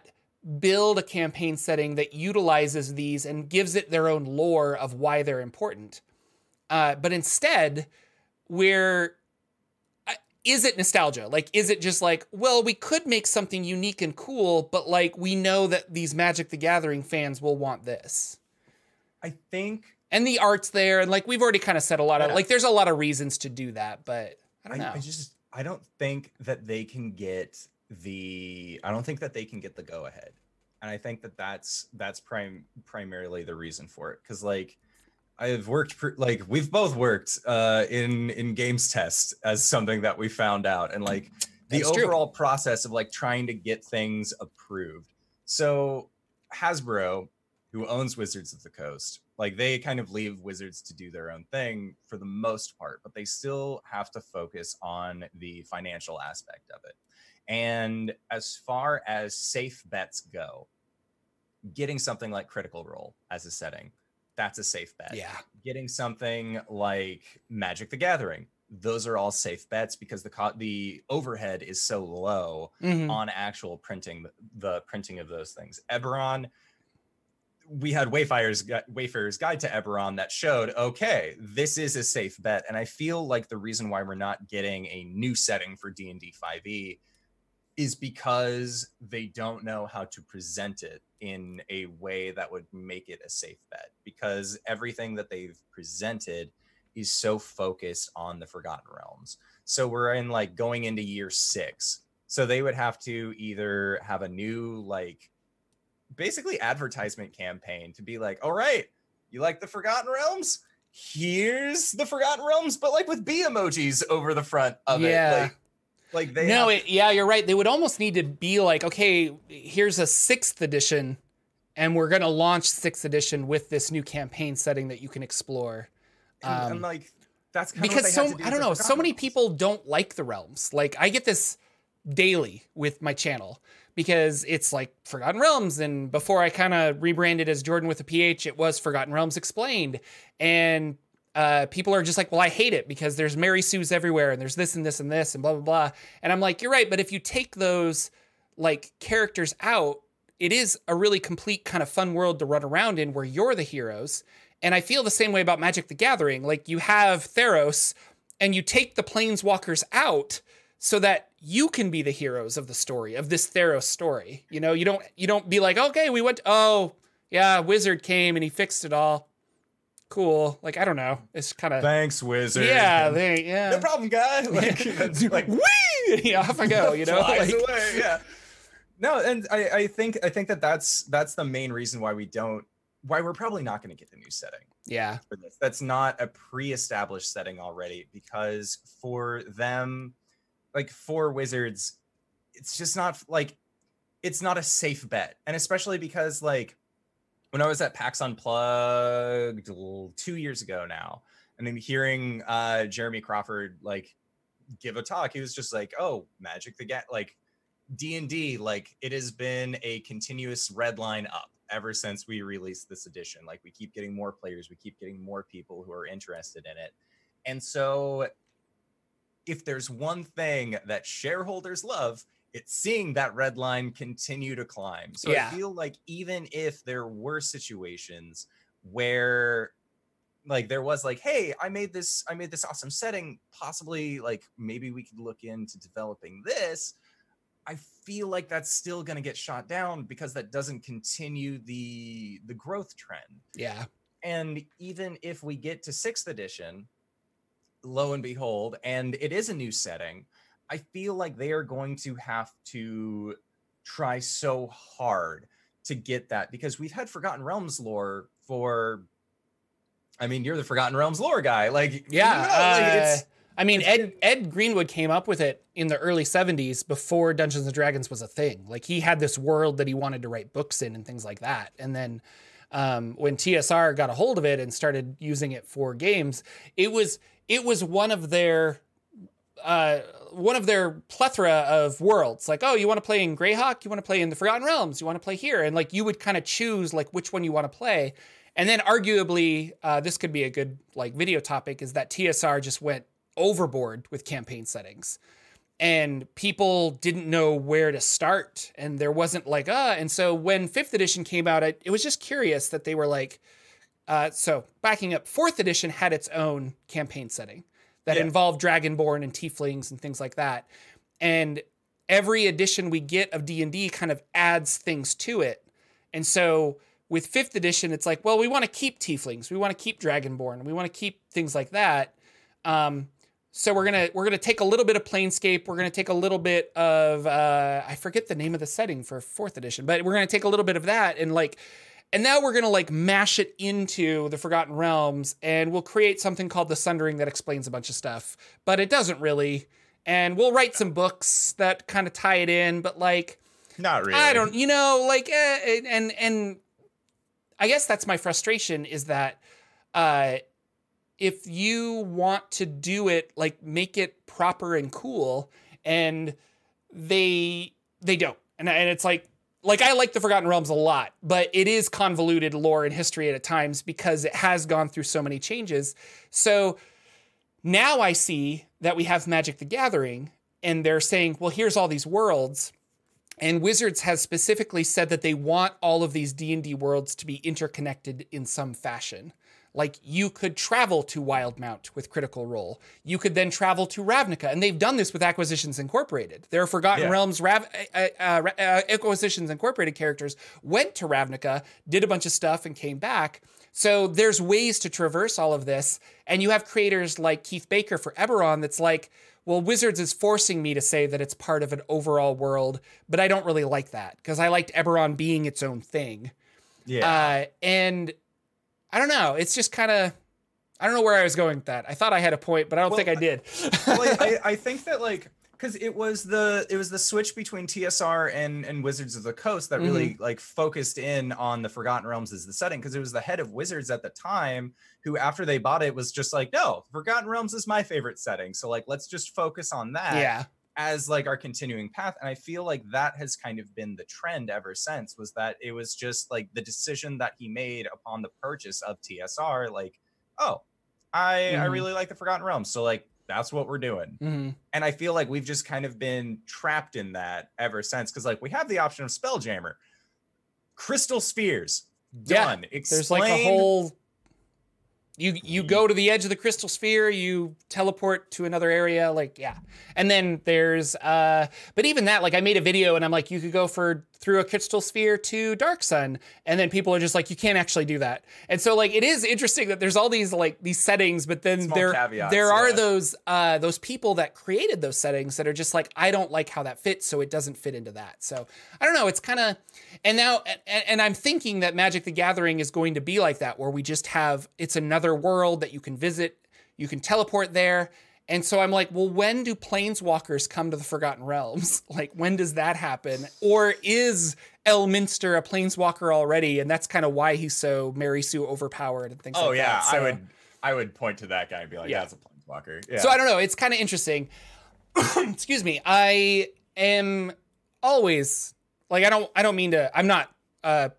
build a campaign setting that utilizes these and gives it their own lore of why they're important? Uh, but instead, we're is it nostalgia? Like, is it just like, well, we could make something unique and cool, but like, we know that these Magic the Gathering fans will want this? I think. And the art's there. And like, we've already kind of said a lot of, like, there's a lot of reasons to do that, but I don't know. I, I just, I don't think that they can get the I don't think that they can get the go ahead, and I think that that's that's prime primarily the reason for it because like I've worked pr- like we've both worked uh, in in games test as something that we found out, and like the that's overall true. process of like trying to get things approved. So Hasbro, who owns Wizards of the Coast, like they kind of leave Wizards to do their own thing for the most part, but they still have to focus on the financial aspect of it. And as far as safe bets go, getting something like Critical Role as a setting, that's a safe bet. Yeah. Getting something like Magic the Gathering, those are all safe bets because the co- the overhead is so low mm-hmm. on actual printing the printing of those things. Eberron, we had Wayfire's Wayfarer's Guide to Eberron that showed okay, this is a safe bet, and I feel like the reason why we're not getting a new setting for D and D 5e is because they don't know how to present it in a way that would make it a safe bet because everything that they've presented is so focused on the forgotten realms. So we're in like going into year six. So they would have to either have a new like basically advertisement campaign to be like all right you like the forgotten realms? Here's the forgotten realms but like with b emojis over the front of yeah. it like like they no, have- it, yeah, you're right. They would almost need to be like, okay, here's a sixth edition, and we're gonna launch sixth edition with this new campaign setting that you can explore. Um, and, like that's because so do I don't know. So many people don't like the realms. Like I get this daily with my channel because it's like Forgotten Realms. And before I kind of rebranded as Jordan with a PH, it was Forgotten Realms Explained. And uh, people are just like, well, I hate it because there's Mary Sue's everywhere and there's this and this and this and blah, blah, blah. And I'm like, you're right. But if you take those like characters out, it is a really complete kind of fun world to run around in where you're the heroes. And I feel the same way about Magic the Gathering. Like you have Theros and you take the planeswalkers out so that you can be the heroes of the story of this Theros story. You know, you don't you don't be like, okay, we went, oh yeah, wizard came and he fixed it all cool. Like I don't know. It's kind of thanks, wizard. Yeah, they yeah. No problem, guy. *laughs* Like, like wee, *laughs* yeah, off I go. You know, flies like, away. Yeah. No, and I, I think I think that that's that's the main reason why we don't why we're probably not going to get the new setting. Yeah. That's not a pre-established setting already because for them, like for wizards, it's just not like it's not a safe bet, and especially because like when I was at PAX Unplugged two years ago now, and then hearing uh, Jeremy Crawford like give a talk. He was just like, "Oh, Magic the Gat like D and D like it has been a continuous red line up ever since we released this edition. Like we keep getting more players, we keep getting more people who are interested in it, and so." If there's one thing that shareholders love, it's seeing that red line continue to climb. So Yeah. I feel like even if there were situations where like there was like hey i made this i made this awesome setting possibly like maybe we could look into developing this i feel like that's still going to get shot down because that doesn't continue the the growth trend Yeah. and even if we get to sixth edition lo and behold and it is a new setting i feel like they are going to have to try so hard to get that because we've had forgotten realms lore for i mean you're the forgotten realms lore guy like Yeah. you know, like, uh, I mean, Ed Ed Greenwood came up with it in the early '70s before Dungeons and Dragons was a thing. Like he had this world that he wanted to write books in and things like that. And then um, when TSR got a hold of it and started using it for games, it was it was one of their uh, one of their plethora of worlds. Like, oh, you want to play in Greyhawk? You want to play in the Forgotten Realms? You want to play here? And like, you would kind of choose like which one you want to play. And then, arguably, uh, this could be a good like video topic: is that TSR just went overboard with campaign settings, and people didn't know where to start, and there wasn't like uh. And so when fifth edition came out, it, it was just curious that they were like, uh, so backing up, fourth edition had its own campaign setting that Yeah. involved Dragonborn and Tieflings and things like that. And every edition we get of D&D kind of adds things to it. And so with 5th edition it's like, well, we want to keep Tieflings, we want to keep Dragonborn, we want to keep things like that. Um so we're gonna we're gonna take a little bit of Planescape. We're gonna take a little bit of uh, I forget the name of the setting for fourth edition, but we're gonna take a little bit of that and like and now we're going to like mash it into the Forgotten Realms and we'll create something called the Sundering that explains a bunch of stuff, but it doesn't really. And we'll write some books that kind of tie it in, but like not really I don't, you know, like eh, and and I guess that's my frustration is that uh if you want to do it like make it proper and cool and they they don't. And and it's like like I like the Forgotten Realms a lot, but it is convoluted lore and history at times because it has gone through so many changes. So now I see that we have Magic the Gathering and they're saying, well, here's all these worlds. And Wizards has specifically said that they want all of these D&D worlds to be interconnected in some fashion. Like you could travel to Wildemount with Critical Role. You could then travel to Ravnica, and they've done this with Acquisitions Incorporated. Their Forgotten Yeah. Realms Rav- uh, uh, uh, Acquisitions Incorporated characters went to Ravnica, did a bunch of stuff, and came back. So there's ways to traverse all of this, and you have creators like Keith Baker for Eberron that's like, well, Wizards is forcing me to say that it's part of an overall world, but I don't really like that because I liked Eberron being its own thing. yeah Uh, and I don't know. It's just kind of, I don't know where I was going with that. I thought I had a point, but I don't Well, think I did. well, I, *laughs* I think that like because it was the it was the switch between TSR and and Wizards of the Coast that really Mm-hmm. like focused in on the Forgotten Realms as the setting because it was the head of Wizards at the time who after they bought it was just like no Forgotten Realms is my favorite setting so like let's just focus on that yeah. As like our continuing path and i feel like that has kind of been the trend ever since was that it was just like the decision that he made upon the purchase of tsr like oh i i Mhm. really like the forgotten realms so like that's what we're doing hmm and i feel like we've just kind of been trapped in that ever since because like we have the option of spelljammer crystal spheres Yeah, done There's like a whole. You you go to the edge of the crystal sphere, you teleport to another area, like yeah, and then there's uh, but even that, like I made a video and I'm like, you could go for through a crystal sphere to Dark Sun, and then people are just like, you can't actually do that, and so like it is interesting that there's all these like these settings, but then Small there caveats, there are yeah. those uh those people that created those settings that are just like, I don't like how that fits, so it doesn't fit into that. So I don't know, it's kind of and now and, and I'm thinking that Magic the Gathering is going to be like that, where we just have it's another world that you can visit, you can teleport there. And so I'm like, well, when do planeswalkers come to the Forgotten Realms? *laughs* Like, when does that happen? Or is Elminster a planeswalker already? And that's kind of why he's so Mary Sue overpowered and things oh like yeah that. So, i would i would point to that guy and be like Yeah. that's a planeswalker Walker. Yeah. So I don't know. It's kind of interesting. *clears throat* Excuse me. I am always like I don't I don't mean to. I'm not uh,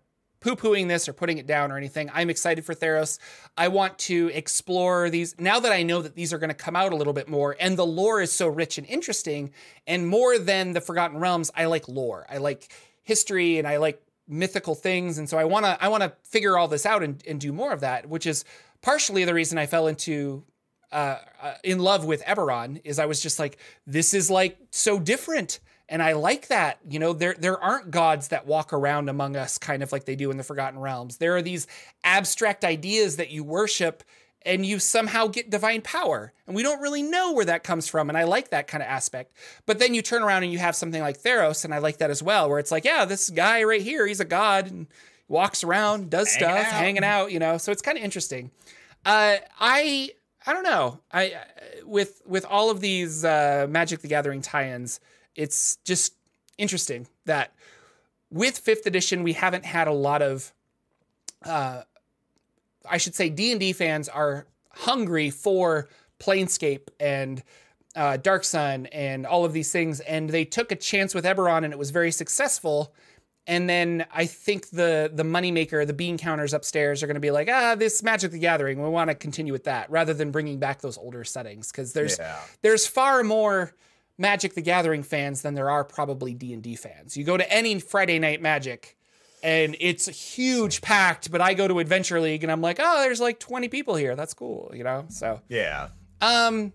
poo pooing this or putting it down or anything. I'm excited for Theros. I want to explore these now that I know that these are going to come out a little bit more and the lore is so rich and interesting. And more than the Forgotten Realms, I like lore. I like history and I like mythical things. And so I want to I want to figure all this out and, and do more of that, which is partially the reason I fell into uh, uh, in love with Eberron is I was just like, this is like so different. And I like that. You know, there there aren't gods that walk around among us kind of like they do in the Forgotten Realms. There are these abstract ideas that you worship and you somehow get divine power. And we don't really know where that comes from. And I like that kind of aspect. But then you turn around and you have something like Theros, and I like that as well, where it's like, yeah, this guy right here, he's a god and walks around, does hanging stuff, out. hanging out, you know. So it's kind of interesting. Uh, I I don't know. I with with all of these uh, Magic the Gathering tie-ins, it's just interesting that with fifth edition we haven't had a lot of uh, I should say D&D fans are hungry for Planescape and uh, Dark Sun and all of these things, and they took a chance with Eberron, and it was very successful. And then I think the the moneymaker, the bean counters upstairs, are going to be like, ah, this Magic the Gathering, we want to continue with that, rather than bringing back those older settings, because there's yeah. there's far more Magic the Gathering fans than there are probably D and D fans. You go to any Friday Night Magic, and it's huge packed but i go to adventure league and i'm like oh there's like 20 people here. That's cool you know? So yeah. um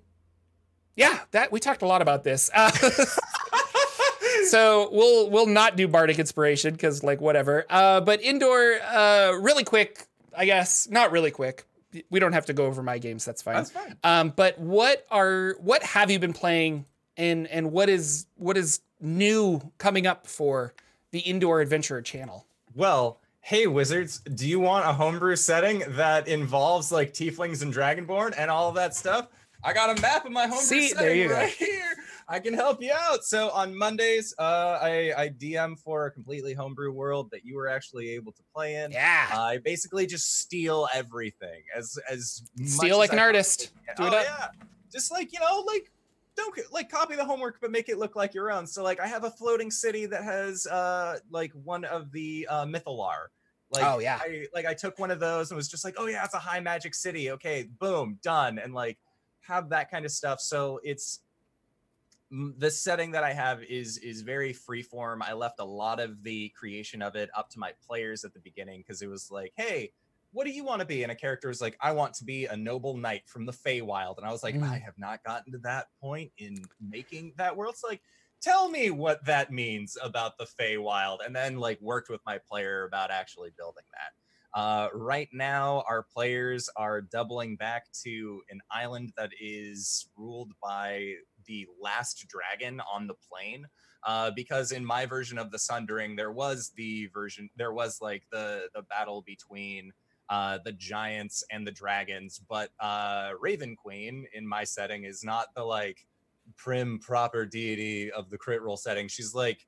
yeah that we talked a lot about this. Uh, *laughs* so we'll we'll not do bardic inspiration because like whatever. Uh but indoor uh really quick i guess not really quick. We don't have to go over my games that's fine. That's fine. Um but what are what have you been playing and and what is what is new coming up for the indoor adventure channel well, hey wizards, do you want a homebrew setting that involves like tieflings and dragonborn and all that stuff? I got a map of my homebrew See, setting right go. here. I can help you out. So on Mondays, uh, I, I DM for a completely homebrew world that you were actually able to play in. Yeah. I basically just steal everything as as steal like an artist. Do it oh, up. Yeah. Just like you know, like don't like copy the homework but make it look like your own. So like i have a floating city that has uh like one of the uh mythallar like oh yeah. I, like i took one of those and was just like oh yeah it's a high magic city. Okay boom done and like have that kind of stuff. So it's the setting that i have is is very freeform. I left a lot of the creation of it up to my players at the beginning because it was like hey what do you want to be? And a character was like, I want to be a noble knight from the Feywild. And I was like, mm. I have not gotten to that point in making that world. It's like, tell me what that means about the Feywild. And then like worked with my player about actually building that. Uh, right now, our players are doubling back to an island that is ruled by the last dragon on the plane. Uh, because in my version of the Sundering, there was the version, there was like the the battle between uh, the giants and the dragons. But uh, Raven Queen in my setting is not the like prim proper deity of the crit role setting. She's like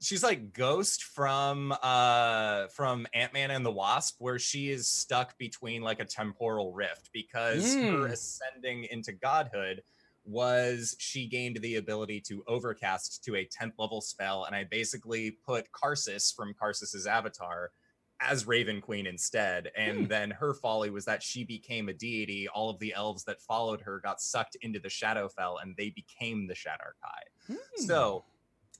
she's like ghost from uh from ant-man and the wasp where she is stuck between like a temporal rift because mm. her ascending into godhood was she gained the ability to overcast to a 10th level spell and i basically put karsus from karsus's avatar as Raven Queen instead. And hmm. then her folly was that she became a deity. All of the elves that followed her got sucked into the Shadowfell and they became the Shadar-kai. Hmm. So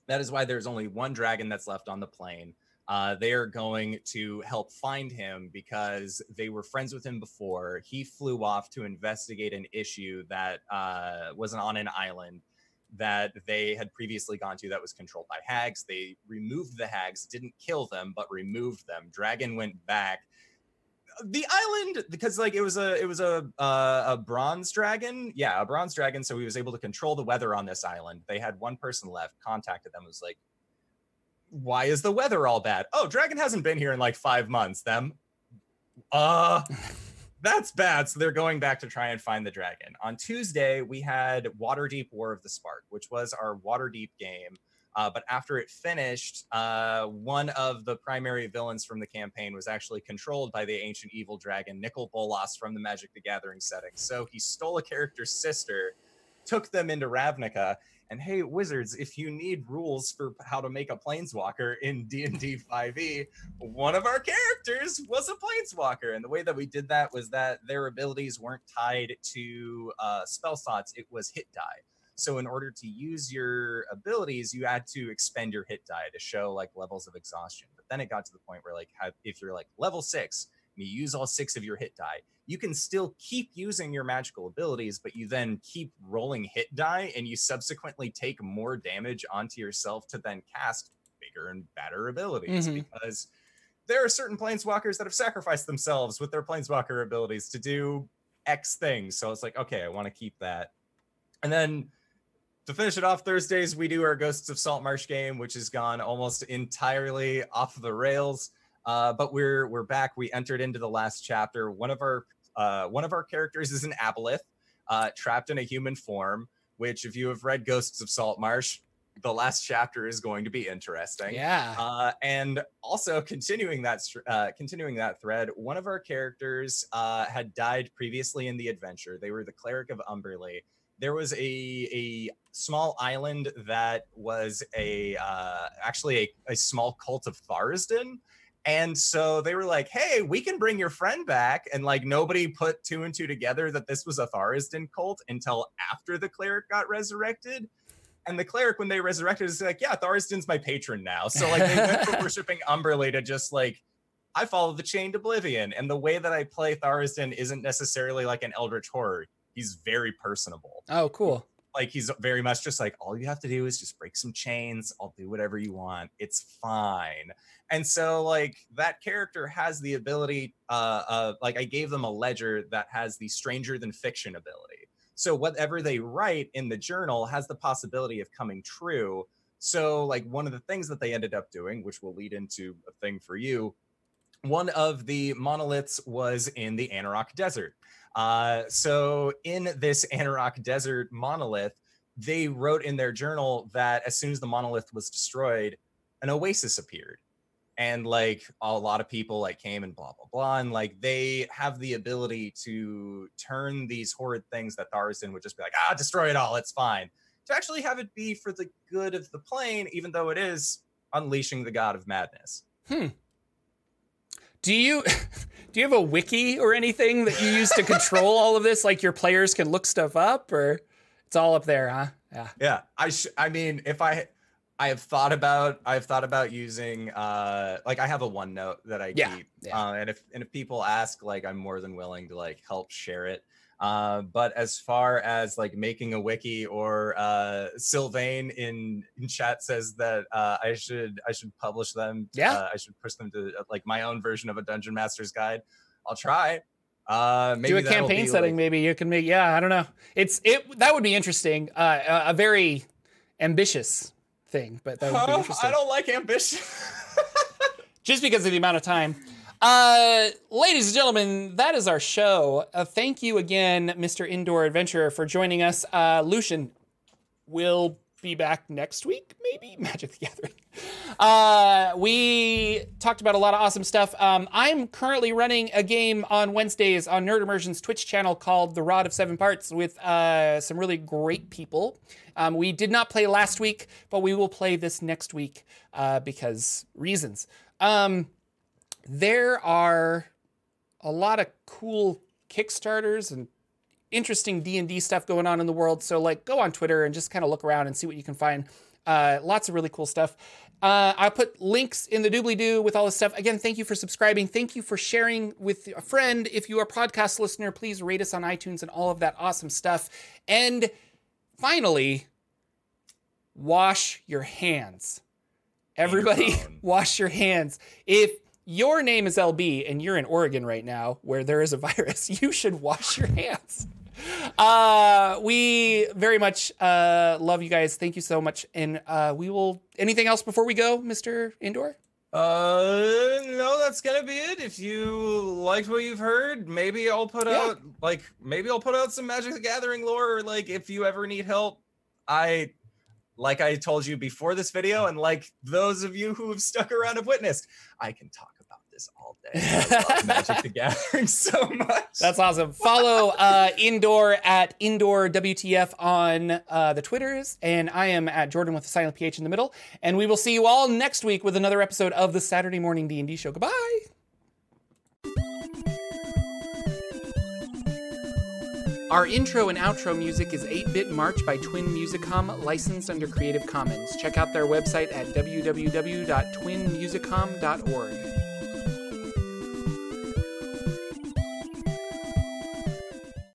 that is why there's only one dragon that's left on the plane. Uh, they are going to help find him because they were friends with him before. He flew off to investigate an issue that uh, was on an island that they had previously gone to that was controlled by hags. They removed the hags, didn't kill them, but removed them. Dragon went back. The island, because like it was a it was a uh, a bronze dragon, yeah, a bronze dragon. So he was able to control the weather on this island. They had one person left. Contacted them. Was like, why is the weather all bad? Oh, dragon hasn't been here in like five months. Them, uh. *laughs* that's bad. So they're going back to try and find the dragon. On Tuesday, we had Waterdeep War of the Spark, which was our Waterdeep game. Uh, but after it finished, uh, one of the primary villains from the campaign was actually controlled by the ancient evil dragon Nicol Bolas from the Magic the Gathering setting. So he stole a character's sister, took them into Ravnica, and hey, wizards, if you need rules for how to make a planeswalker in D&D 5e, one of our characters was a planeswalker. And the way that we did that was that their abilities weren't tied to uh, spell slots, it was hit die. So in order to use your abilities, you had to expend your hit die to show like levels of exhaustion. But then it got to the point where like if you're like level six and you use all six of your hit die, you can still keep using your magical abilities, but you then keep rolling hit die and you subsequently take more damage onto yourself to then cast bigger and better abilities mm-hmm. because there are certain planeswalkers that have sacrificed themselves with their planeswalker abilities to do X things. So it's like, okay, I want to keep that. And then to finish it off Thursdays, we do our Ghosts of Saltmarsh game, which has gone almost entirely off the rails. Uh, but we're we're back. We entered into the last chapter. One of our uh, one of our characters is an aboleth, uh, trapped in a human form. Which, if you have read Ghosts of Saltmarsh, the last chapter is going to be interesting. Yeah. Uh, and also continuing that uh, continuing that thread, one of our characters uh, had died previously in the adventure. They were the cleric of Umberlee. There was a a small island that was a uh, actually a, a small cult of Tharizdun. And so they were like, hey, we can bring your friend back. And like nobody put two and two together that this was a Tharizdun cult until after the cleric got resurrected. And the cleric, when they resurrected, is like, yeah, Tharizdun's my patron now. So like they went from *laughs* worshiping Umberlee to just like, I follow the chained oblivion. And the way that I play Tharizdun isn't necessarily like an eldritch horror. He's very personable. Oh, cool like he's very much just like all you have to do is just break some chains. I'll do whatever you want. It's fine. And so like that character has the ability uh, uh like i gave them a ledger that has the stranger than fiction ability. So whatever they write in the journal has the possibility of coming true. So like one of the things that they ended up doing which will lead into a thing for you one of the monoliths was in the Anauroch Desert. Uh, so in this Anauroch Desert monolith, they wrote in their journal that as soon as the monolith was destroyed, an oasis appeared. And like a lot of people like came and blah blah blah. And like they have the ability to turn these horrid things that Tharizdun would just be like, ah, destroy it all, it's fine. To actually have it be for the good of the plane, even though it is unleashing the god of madness. Hmm. Do you *laughs* do you have a wiki or anything that you use to control all of this? Like your players can look stuff up, or it's all up there, huh? Yeah. Yeah. I sh- I mean, if I I have thought about I've thought about using uh like I have a OneNote that I yeah, keep. Yeah. Uh, and if and if people ask, like I'm more than willing to like help share it. Uh, but as far as like making a wiki or uh, Sylvain in, in chat says that uh, I should I should publish them. Yeah, uh, I should push them to uh, like my own version of a dungeon master's guide. I'll try. Uh, maybe do a campaign setting. Like... maybe you can make. Yeah, I don't know. It's it that would be interesting. Uh, a, a very ambitious thing, but that would be *laughs* interesting. I don't like ambition. *laughs* Just because of the amount of time. Uh, ladies and gentlemen, that is our show. Uh, thank you again, Mr. Indoor Adventurer, for joining us. Uh, Lucian will be back next week, maybe *laughs* Magic the Gathering. Uh, we talked about a lot of awesome stuff. Um, I'm currently running a game on Wednesdays on Nerd Immersion's Twitch channel called The Rod of Seven Parts with uh, some really great people. Um, we did not play last week, but we will play this next week uh, because reasons. Um, there are a lot of cool Kickstarters and interesting D&D stuff going on in the world. So like go on Twitter and just kind of look around and see what you can find. Uh, lots of really cool stuff. Uh, I put links in the doobly doo with all this stuff. Again, thank you for subscribing. Thank you for sharing with a friend. If you are a podcast listener, please rate us on iTunes and all of that awesome stuff. And finally, wash your hands. Everybody, *laughs* wash your hands. If your name is LB and you're in Oregon right now where there is a *laughs* virus, you should wash your hands. Uh, we very much uh, love you guys. Thank you so much. And uh, we will. Anything else before we go, Mr. Indoor? Uh, no, that's gonna be it. If you liked what you've heard, maybe I'll put yeah. out like maybe I'll put out some Magic the Gathering lore. Or like if you ever need help, I like I told you before this video, and like those of you who have stuck around have witnessed, I can talk this all day. I love *laughs* Magic the Gathering so much. That's awesome. Follow uh, Indoor at Indoor WTF on uh, the Twitters, and I am at Jordan with a silent PH in the middle. And we will see you all next week with another episode of the Saturday Morning D and D Show. Goodbye. Our intro and outro music is 8 Bit March by Twin Musicom, licensed under Creative Commons. Check out their website at www.twinmusicom.org.